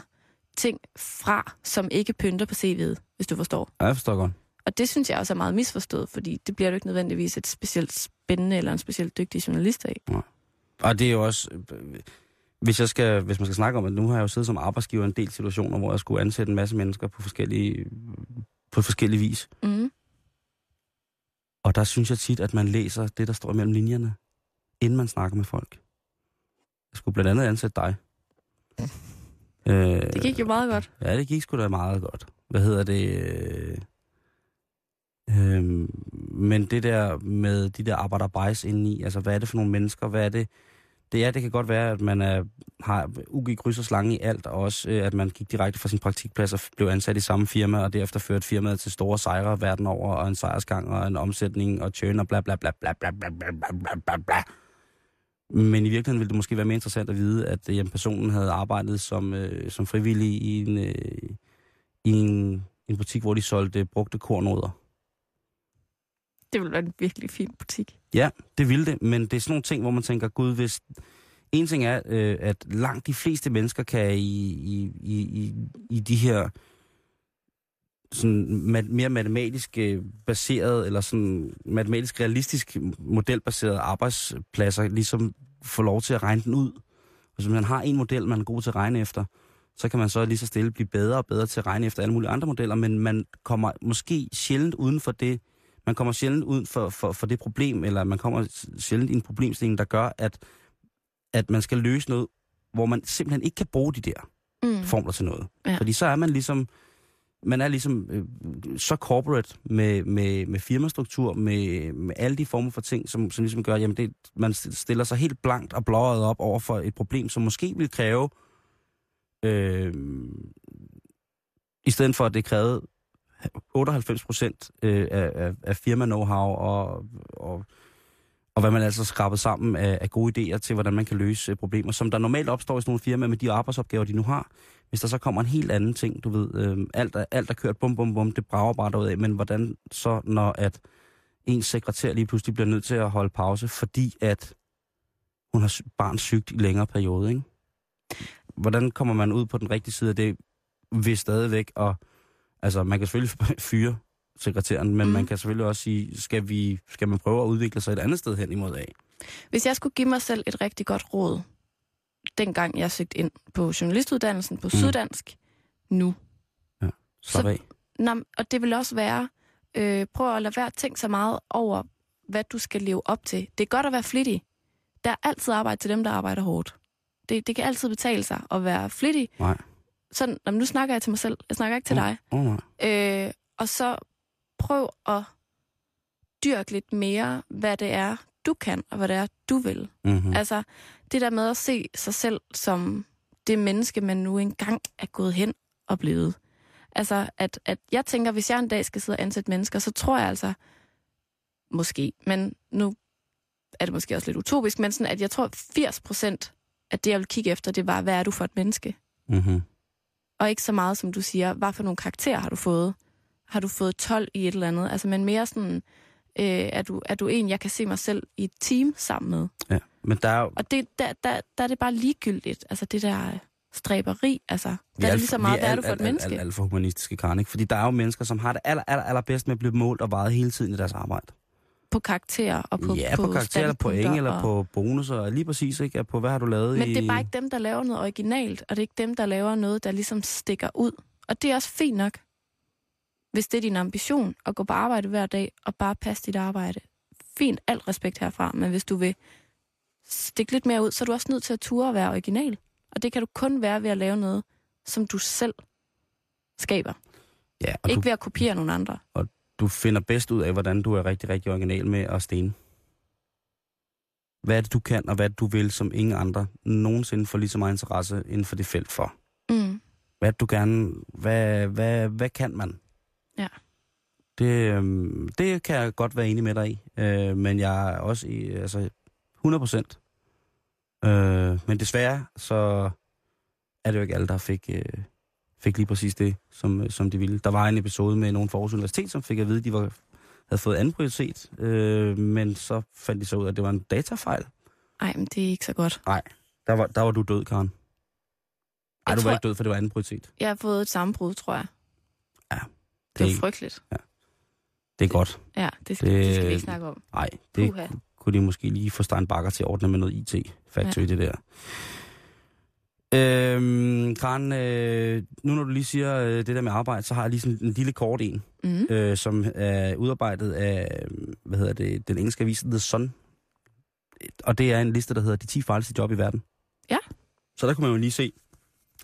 ting fra, som ikke pynter på CV'et, hvis du forstår.
Ja, jeg forstår godt.
Og det synes jeg også er meget misforstået, fordi det bliver du ikke nødvendigvis et specielt spændende eller en specielt dygtig journalist af.
Og det er jo også... øh, Hvis, jeg skal, hvis man skal snakke om, at nu har jeg jo siddet som arbejdsgiver i en del situationer, hvor jeg skulle ansætte en masse mennesker på forskellige, på forskellige vis.
Mm.
Og der synes jeg tit, at man læser det, der står imellem linjerne, inden man snakker med folk. Jeg skulle blandt andet ansætte dig. Øh,
Det gik jo meget godt.
Ja, det gik sgu da meget godt. Hvad hedder det? Øh, men det der med de der arbejderbejs indeni, altså hvad er det for nogle mennesker? Hvad er det? Det er, det kan godt være, at man er, har UG kryds og slange i alt, og også øh, at man gik direkte fra sin praktikplads og blev ansat i samme firma, og derefter førte firmaet til store sejre verden over, og en sejrsgang, og en omsætning, og churn, og bla bla bla bla bla bla bla bla bla bla. Men i virkeligheden ville det måske være mere interessant at vide, at jamen, personen havde arbejdet som, øh, som frivillig i en, øh, i en, en butik, hvor de solgte brugte kornoder.
Det ville være en virkelig fin butik.
Ja, det ville det, men det er sådan nogle ting, hvor man tænker, gud, hvis... En ting er, øh, at langt de fleste mennesker kan i, i, i, i, i de her sådan mat- mere matematisk øh, baseret, eller sådan matematisk realistisk modelbaserede arbejdspladser, ligesom få lov til at regne den ud. Hvis man har en model, man er god til at regne efter, så kan man så lige så stille blive bedre og bedre til at regne efter alle mulige andre modeller, men man kommer måske sjældent uden for det, man kommer sjældent ud for, for, for det problem, eller man kommer sjældent i en problemstilling, der gør, at, at man skal løse noget, hvor man simpelthen ikke kan bruge de der
Mm.
formler til noget.
Ja.
Fordi så er man ligesom, man er ligesom øh, så corporate med, med, med firmastruktur, med, med alle de former for ting, som, som ligesom gør, jamen det, man stiller sig helt blankt og blåret op over for et problem, som måske vil kræve, øh, i stedet for at det krævede 98 procent øh, af, af, af firma-know-how og, og, og hvad man altså skrabet sammen af, af gode idéer til, hvordan man kan løse øh, problemer, som der normalt opstår i sådan nogle firmaer med de arbejdsopgaver, de nu har. Hvis der så kommer en helt anden ting, du ved, øh, alt, er, alt er kørt bum bum bum, det brager bare derud af, men hvordan så, når at en sekretær lige pludselig bliver nødt til at holde pause, fordi at hun har barn sygt i længere periode, ikke? Hvordan kommer man ud på den rigtige side af det, ved stadigvæk at Altså, man kan selvfølgelig fyre sekretæren, men mm. man kan selvfølgelig også sige, skal, vi, skal man prøve at udvikle sig et andet sted hen imod af?
Hvis jeg skulle give mig selv et rigtig godt råd, dengang jeg søgte ind på journalistuddannelsen på
Mm.
Syddansk, nu.
Slap
Så-
af.
Nå, og det vil også være, øh, prøv at lade være at tænke så meget over, hvad du skal leve op til. Det er godt at være flittig. Der er altid arbejde til dem, der arbejder hårdt. Det, det kan altid betale sig at være flittig.
Nej.
Sådan, jamen, nu snakker jeg til mig selv. Jeg snakker ikke til dig.
Oh, nej.
Øh, og så prøv at dyrke lidt mere, hvad det er, du kan, og hvad det er, du vil.
Mm-hmm.
Mm. Altså, det der med at se sig selv som det menneske, man nu engang er gået hen og blevet. Altså, at, at jeg tænker, hvis jeg en dag skal sidde og ansætte mennesker, så tror jeg altså, måske, men nu er det måske også lidt utopisk, men sådan, at jeg tror, 80 procent af det, jeg vil kigge efter, det var, hvad er du for et menneske?
Mm-hmm.
Og ikke så meget, som du siger, hvad for nogle karakterer har du fået? Har du fået 12 i et eller andet? Altså, men mere sådan, øh, er, du, er du en, jeg kan se mig selv i et team sammen med?
Ja. Men der er jo...
Og det, der, der, der er det bare ligegyldigt. Altså, det der øh, stræberi, altså, der er det
alt-
lige så meget,
vi
hvad er
alt-
du for et
alt- alt-
menneske?
Alt, alt for humanistiske, Karen, ikke? Fordi der er jo mennesker, som har det aller, aller, allerbedst med at blive målt og vejet hele tiden i deres arbejde.
På karakterer og på
ja, på, på karakterer, eller point, eller
og...
på bonusser, lige præcis, ikke? På hvad har du lavet
Men
i...
det er bare ikke dem, der laver noget originalt, og det er ikke dem, der laver noget, der ligesom stikker ud. Og det er også fint nok, hvis det er din ambition at gå på arbejde hver dag og bare passe dit arbejde. Fint, alt respekt herfra, men hvis du vil stikke lidt mere ud, så er du også nødt til at ture og være original. Og det kan du kun være ved at lave noget, som du selv skaber.
Ja, og
Ikke
du,
ved at kopiere nogle andre.
Du finder bedst ud af, hvordan du er rigtig, rigtig original med at stene. Hvad er det, du kan, og hvad det, du vil, som ingen andre nogensinde får lige så meget interesse inden for det felt for?
Mm.
Hvad du gerne... Hvad, hvad, hvad kan man?
Ja.
Det, øhm, det kan jeg godt være enig med dig i. Øh, men jeg er også i, altså 100 procent. Øh, men desværre, så er det jo ikke alle, der fik, øh, fik lige præcis det, som, som de ville. Der var en episode med nogen fra Aarhus Universitet, som fik at vide, at de var, havde fået anden prioritet. Øh, men så fandt de så ud af, at det var en datafejl.
Ej, men det er ikke så godt.
Der var, der var du død, Karen. Ej,
Jeg
du var
tror-
ikke død, for det var anden prioritet.
Jeg har fået et sammenbrud, tror jeg.
Ja,
Det var
ikke-
frygteligt.
Det er godt.
Ja, det skal, det,
Det-
det skal vi ikke snakke om.
Nej, det
Puha.
kunne de måske lige få Stein Bakker til at ordne med noget IT-factory, ja. det der. Øhm, Karen, øh, nu når du lige siger øh, det der med arbejde, så har jeg lige sådan en lille kort en,
Mm.
øh, som er udarbejdet af, øh, hvad hedder det, den engelske avis The Sun. Og det er en liste, der hedder de 10 farligste job i verden.
Ja.
Så der kunne man jo lige se,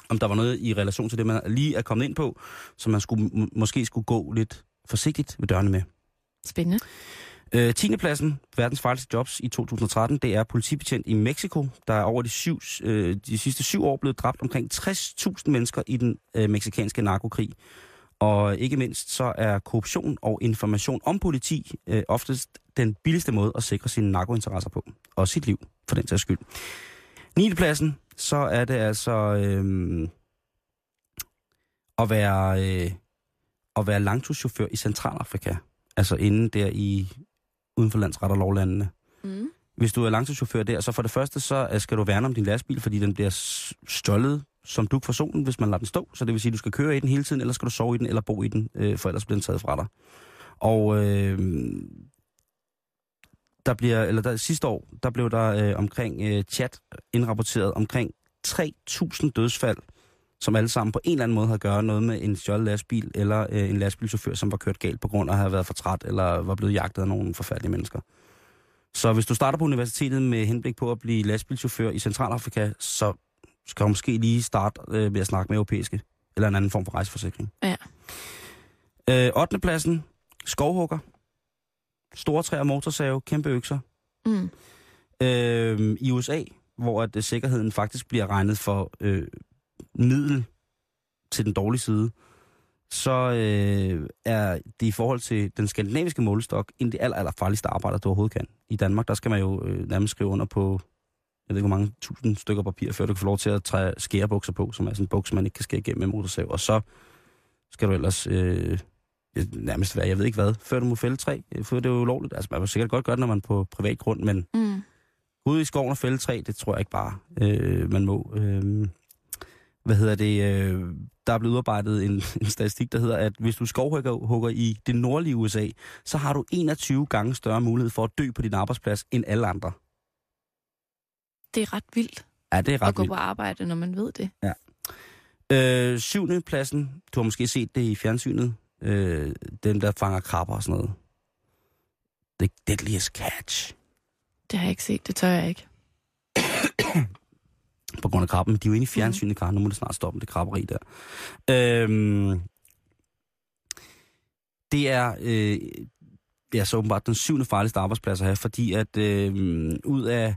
om der var noget i relation til det, man lige er kommet ind på, som man skulle, måske skulle gå lidt forsigtigt ved dørene med.
Spændende.
Øh, 10. pladsen, verdens farligste jobs i 2013, det er politibetjent i Mexico. Der er over de, syv, øh, de sidste syv år blevet dræbt omkring 60.000 mennesker i den øh, meksikanske narkokrig. Og ikke mindst så er korruption og information om politi øh, oftest den billigste måde at sikre sine narkointeresser på. Og sit liv, for den sags skyld. 9. pladsen, så er det altså øh, at være, øh, at være langturschauffør i Centralafrika. Altså inden der i uden for landsret og lovlandene.
Mm.
Hvis du er langtidschauffør der, så for det første, så øh, skal du værne om din lastbil, fordi den bliver stjålet som duk for solen, hvis man lader den stå. Så det vil sige, at du skal køre i den hele tiden, eller skal du sove i den, eller bo i den, øh, for ellers bliver den taget fra dig. Og øh, der bliver, eller der, sidste år, der blev der øh, omkring øh, chat indrapporteret omkring 3.000 dødsfald, som alle sammen på en eller anden måde har at gøre noget med en stjålet lastbil, eller øh, en lastbilchauffør, som var kørt galt på grund af at have været for træt, eller var blevet jagtet af nogle forfærdelige mennesker. Så hvis du starter på universitetet med henblik på at blive lastbilchauffør i Centralafrika, så skal du måske lige starte øh, med at snakke med europæiske, eller en anden form for rejseforsikring.
Ja.
Øh, 8. pladsen, skovhugger. Store træer, motorsave, kæmpe økser.
Mm.
Øh, I USA, hvor at, øh, sikkerheden faktisk bliver regnet for øh, middel til den dårlige side, så øh, er det i forhold til den skandinaviske målestok en af de aller, aller farligste arbejder, du overhovedet kan. I Danmark, der skal man jo øh, nærmest skrive under på, jeg ved ikke hvor mange tusind stykker papir, før du kan få lov til at træde skærebukser på, som er sådan en buks, man ikke kan skære igennem med motorsav. Og så skal du ellers øh, nærmest være, jeg ved ikke hvad, før du må fælde træ, øh, for det er jo ulovligt. Altså, man vil sikkert godt gøre det, når man er på privat grund, men
Mm.
ude i skoven og fælde træ, det tror jeg ikke bare, øh, man må. Øh, hvad hedder det? Øh, der er blevet udarbejdet en, en statistik, der hedder, at hvis du skovhugger hugger i det nordlige USA, så har du 21 gange større mulighed for at dø på din arbejdsplads end alle andre.
Det er ret vildt
Ja, det er
at
ret
gå
vildt.
på arbejde, når man ved det.
Øh, syvende pladsen, du har måske set det i fjernsynet, øh, dem der fanger krabber og sådan noget. The Deadliest Catch.
Det har jeg ikke set, det tør jeg ikke.
på grund af krabben. De er jo inde i fjernsynet, Karen. Nu må det snart stoppe, det krabberi der. Øhm, det er øh, ja, så åbenbart den syvende farligste arbejdsplads at have, fordi at øh, ud af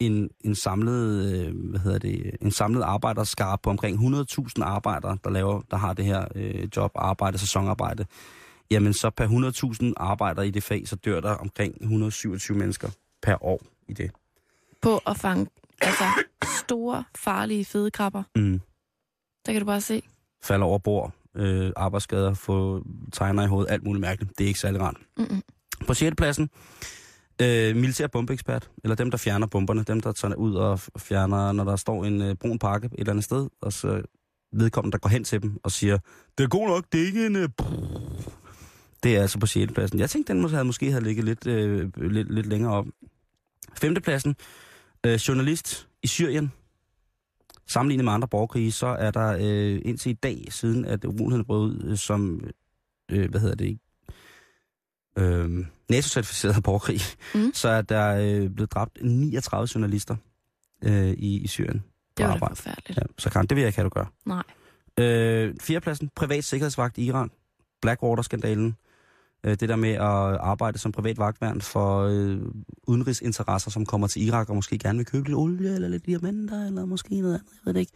en, en samlet, øh, hvad hedder det, en samlet arbejderskar på omkring 100.000 arbejdere, der laver, der har det her øh, job, arbejde, sæsonarbejde, jamen så per 100.000 arbejdere i det fag, så dør der omkring 127 mennesker per år i det.
På at fange altså, store, farlige, fede krabber.
Mm.
Der kan du bare se.
falder over bord, øh, arbejdsskader, få tegner i hovedet, alt muligt mærkeligt. Det er ikke særlig rart.
Mm-mm.
På 6. pladsen, øh, militær bombeekspert, eller dem, der fjerner bomberne, dem, der tager ud og fjerner, når der står en øh, brun pakke et eller andet sted, og så vedkommende, der går hen til dem og siger, det er god nok, det er ikke en... Øh, brrr." det er altså på 6. pladsen. Jeg tænkte, den måske havde, måske havde ligget lidt, øh, lidt, lidt længere op. 5. pladsen, øh, journalist i Syrien. Sammenlignet med andre borgerkrige, så er der øh, indtil i dag, siden at uroligheden brød ud, øh, som, øh, hvad hedder det, øh, NATO-certificeret borgerkrig,
Mm.
så er der øh, blevet dræbt 39 journalister øh, i, i Syrien på
Det var da
arbejde.
forfærdeligt.
Ja, så kan det vil jeg ikke have, du gør.
Nej.
Øh, fjerdepladsen, privat sikkerhedsvagt i Iran. Blackwater-skandalen. Øh, det der med at arbejde som privat vagtværn for øh, udenrigsinteresser, som kommer til Irak og måske gerne vil købe lidt olie eller lidt diamanter, eller måske noget andet, jeg ved det ikke.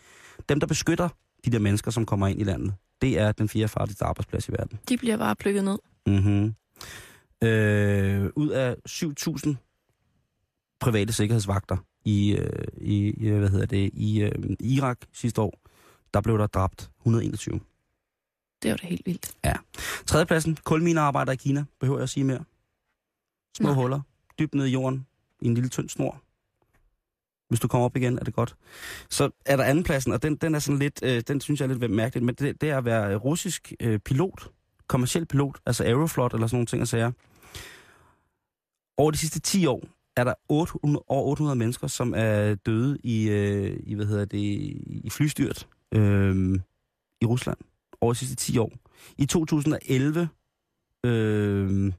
Dem, der beskytter de der mennesker, som kommer ind i landet, det er den fjerde farligste arbejdsplads i verden.
De bliver bare plukket ned.
Mm-hmm. Øh, ud af 7.000 private sikkerhedsvagter i, øh, i i, hvad hedder det, i øh, Irak sidste år, der blev der dræbt 121.
Det var da helt vildt.
Tredjepladsen, kulminearbejder i Kina. Behøver jeg at sige mere? Små
Nej.
huller, dybt ned i jorden, i en lille tynd snor. Hvis du kommer op igen, er det godt. Så er der andenpladsen, og den, den er sådan lidt, øh, den synes jeg er lidt mærkeligt, men det, det er at være russisk øh, pilot, kommersiel pilot, altså Aeroflot eller sådan nogle ting og sager. Over de sidste 10 år er der 800, over 800 mennesker, som er døde i, øh, i hvad hedder det, i flystyrt øh, i Rusland over de sidste 10 år. I 2011 øh,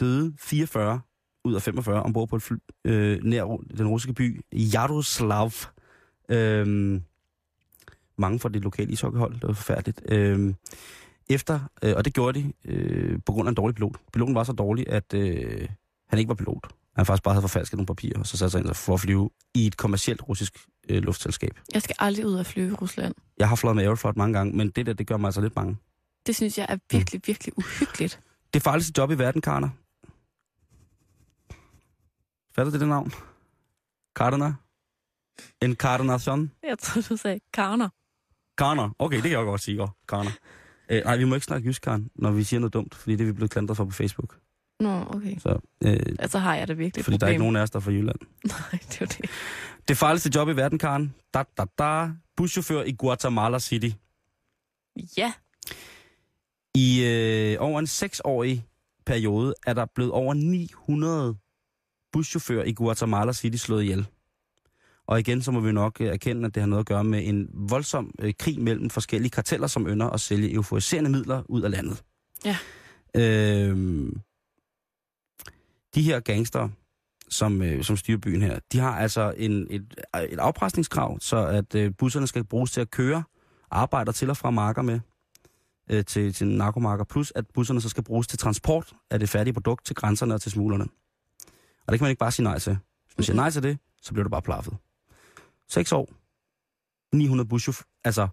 døde 44 ud af 45 ombord på et fly øh, nær den russiske by Jaroslav. Øh, mange fra det lokale ishockeyhold, det var forfærdeligt. Øh, efter, øh, og det gjorde de øh, på grund af en dårlig pilot. Piloten var så dårlig, at øh, han ikke var pilot. Han faktisk bare havde forfalsket nogle papirer, og så satte sig ind for at flyve i et kommercielt russisk øh, luftselskab.
Jeg skal aldrig ud og flyve i Rusland.
Jeg har fløjet med Aeroflot mange gange, men det der, det gør mig altså lidt bange.
Det synes jeg er virkelig, virkelig uhyggeligt.
Det farligste job i verden, Karner. Fatter det det navn? Karner? En Carnation?
Jeg tror, du sagde karner.
Karner. Okay, det kan jeg godt sige, godt. Karner. Øh, nej, vi må ikke snakke jysk, Karen, når vi siger noget dumt, fordi det er vi blevet klandret for på Facebook.
Nå, okay.
Så, øh,
Altså har jeg det virkelig
fordi der er ikke nogen af os, der er fra Jylland.
Nej, det var det.
Det farligste job i verden, Karen, da, da, da, buschauffør i Guatemala City.
Ja,
I øh, over en seksårig periode er der blevet over 900 buschauffører i Guatemala City slået ihjel. Og igen, så må vi nok øh, erkende, at det har noget at gøre med en voldsom øh, krig mellem forskellige karteller, som ønsker at sælge euforiserende midler ud af landet.
Ja.
Øhm, de her gangster, som, øh, som styrer byen her, de har altså en, et, et afpresningskrav, så at øh, busserne skal bruges til at køre arbejder til og fra marker med øh, til, til narkomarker, plus at busserne så skal bruges til transport af det færdige produkt til grænserne og til smuglerne. Og det kan man ikke bare sige nej til. Hvis man siger nej til det, så bliver du bare plaffet. 6 år, 900 buschauffør, altså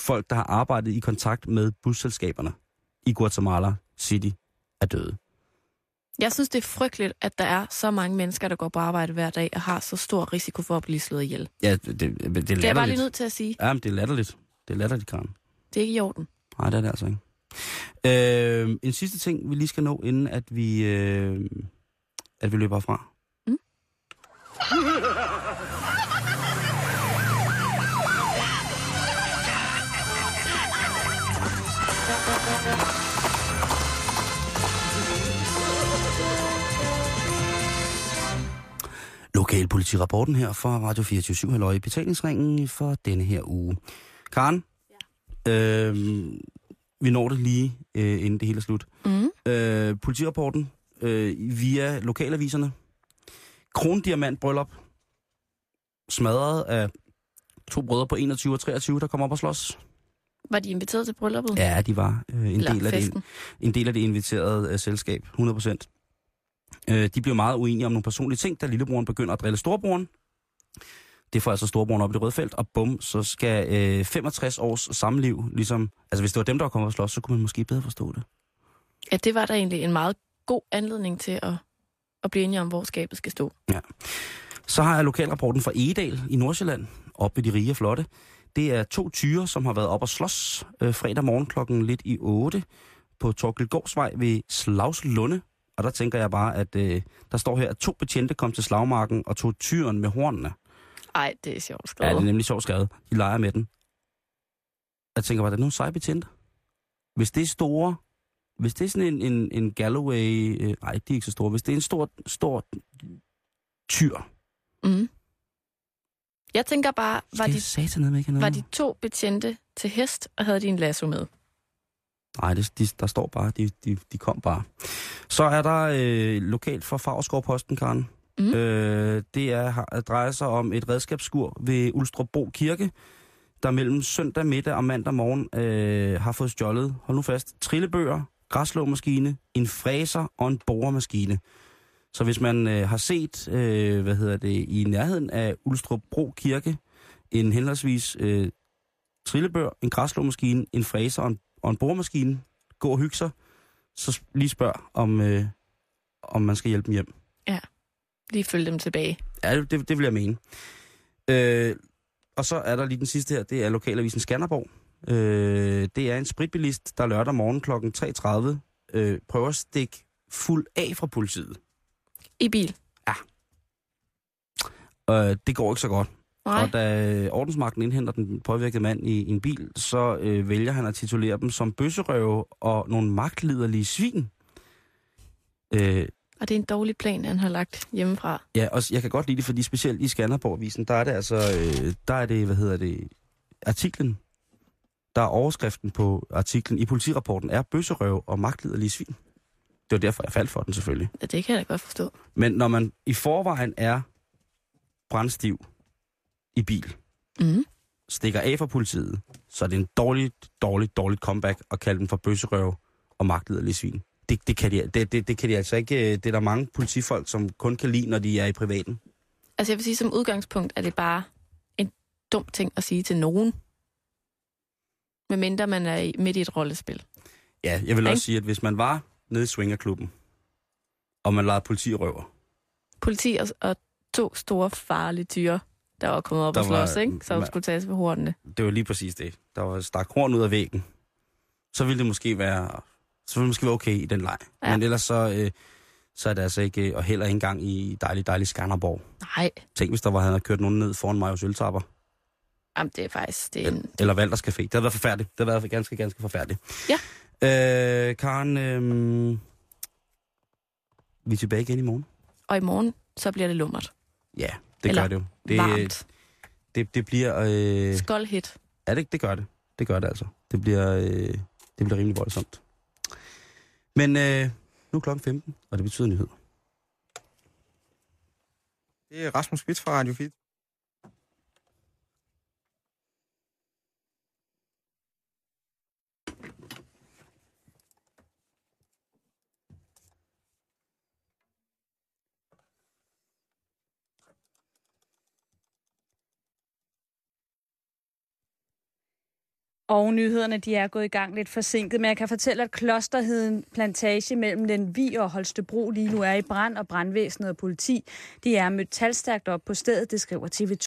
folk, der har arbejdet i kontakt med busselskaberne i Guatemala City, er døde.
Jeg synes, det er frygteligt, at der er så mange mennesker, der går på arbejde hver dag og har så stor risiko for at blive slået ihjel.
Ja, det, det, det er
Det er jeg bare lige
latterligt.
nødt til at sige.
Ja, men det er latterligt. Det er latterligt, Karen.
Det er ikke i orden.
Nej, det er det altså ikke. Øh, en sidste ting, vi lige skal nå, inden at vi, øh, at vi løber fra.
Mm.
Lokalpolitirapporten her fra Radio 24 Halløj i betalingsringen for denne her uge. Karen, ja. øh, vi når det lige, øh, inden det hele er slut.
Mm.
Øh, politirapporten øh, via lokalaviserne. Krondiamant bryllup. Smadret af to brødre på 21 og 23, der kommer op og slås.
Var de inviteret til brylluppet?
Ja, de var øh, en,
Eller
del af det, en del af det inviterede øh, selskab, 100%. Øh, de blev meget uenige om nogle personlige ting, da lillebroren begynder at drille storebroren. Det får altså storebroren op i det røde felt, og bum, så skal øh, 65 års samliv, ligesom... Altså hvis det var dem, der var kommet og slås, så kunne man måske bedre forstå det.
Ja, det var da egentlig en meget god anledning til at, at blive enige om, hvor skabet skal stå.
Så har jeg lokalrapporten fra Egedal i Nordsjælland, op ved de rige og flotte. Det er to tyre, som har været op og slås øh, fredag morgen klokken lidt i 8 på Torkelgårdsvej ved Slagslunde. Og der tænker jeg bare, at øh, der står her, at to betjente kom til slagmarken og tog tyren med hornene.
Ej, det er sjovt
Ja,
skrevet.
det er nemlig sjovt skrevet. De leger med den. Jeg tænker bare, det er nogle seje betjente. Hvis det er store, hvis det er sådan en, en, en Galloway, øh, nej, de er ikke så store, hvis det er en stor, stor tyr,
Mm. Jeg tænker bare, var de, var de to betjente til hest, og havde de en lasso med?
Nej, det, de, der står bare, de, de, de kom bare. Så er der øh, lokalt for Favrskov-posten, Karen.
Mm.
Øh, det er, har- drejer sig om et redskabsskur ved Ulstrupbro Kirke, der mellem søndag middag og mandag morgen øh, har fået stjålet, hold nu fast, trillebøger, græslåmaskine, en fræser og en boremaskine. Så hvis man øh, har set, øh, hvad hedder det, i nærheden af Ulstrupbro Kirke, en henholdsvis øh, trillebør, en græslåmaskine, en fræser og en, og en boremaskine, gå og hygge sig, så lige spørg, om, øh, om man skal hjælpe dem hjem.
Lige følge dem tilbage.
Ja, det, det, det vil jeg mene. Øh, og så er der lige den sidste her, det er lokalavisen Skanderborg. Øh, det er en spritbilist, der lørdag morgen kl. 3.30 øh, prøver at stikke fuld af fra politiet.
I bil.
Øh, det går ikke så godt.
Nej.
Og da ordensmagten indhenter den påvirkede mand i, i en bil, så øh, vælger han at titulere dem som bøsserøve og nogle magtliderlige svin. Øh,
Og det er en dårlig plan, han har lagt hjemmefra.
Ja, og jeg kan godt lide det, fordi specielt i Skanderborg-avisen, der er det altså, øh, der er det, hvad hedder det, artiklen, der er overskriften på artiklen i politirapporten, er bøsserøv og magtliderlige svin. Det var derfor, jeg faldt for den selvfølgelig.
Ja, det kan jeg da godt forstå.
Men når man i forvejen er brændstiv i bil,
Mm.
stikker af fra politiet, så er det en dårlig, dårlig, dårligt comeback at kalde dem for bøsserøv og magtliderlige svin. Det, det, kan de, det, det, det kan de altså ikke. øh, Det er der mange politifolk, som kun kan lide, når de er i privaten.
Altså jeg vil sige, som udgangspunkt er det bare en dum ting at sige til nogen. Medmindre man er midt i et rollespil.
Ja, jeg vil
Ikke?
også sige, at hvis man var nede i swingerklubben, og man legede politirøver,
Politi og, og to store farlige tyre, der var kommet op
Der
og slås,
var-
ikke? Som
ma-
skulle tages ved hornene.
det var lige præcis det. Der var stak horn ud af væggen. Så ville det måske være, så ville det måske være okay i den leg.
Ja.
Men ellers så, øh, så er det altså ikke, og heller ikke engang i dejlig, dejlig Skanderborg.
Nej,
Tænk, hvis der var, havde kørt nogen ned foran mig hos øltapper.
Jamen, det er faktisk... Det er en,
Eller Valders Café. Det har været forfærdeligt. Det har været ganske, ganske forfærdeligt.
Ja.
Øh, Karen, øh, vi er tilbage igen i morgen.
og i morgen, så bliver det lummert.
Ja, det
Eller
gør det jo. Det,
Varmt.
det, det bliver... Øh,
Skoldhit.
Ja, det, det gør det. Det gør det altså. Det bliver, øh, det bliver rimelig voldsomt. Men øh, nu er klokken 15, og det betyder nyhed.
Det er Rasmus Spitz fra Radio 4.
Og nyhederne de er gået i gang lidt forsinket, men jeg kan fortælle, at Klosterheden Plantage mellem den Vi og Holstebro lige nu er i brand, og brandvæsenet og politi de er mødt talstærkt op på stedet, det skriver TV2.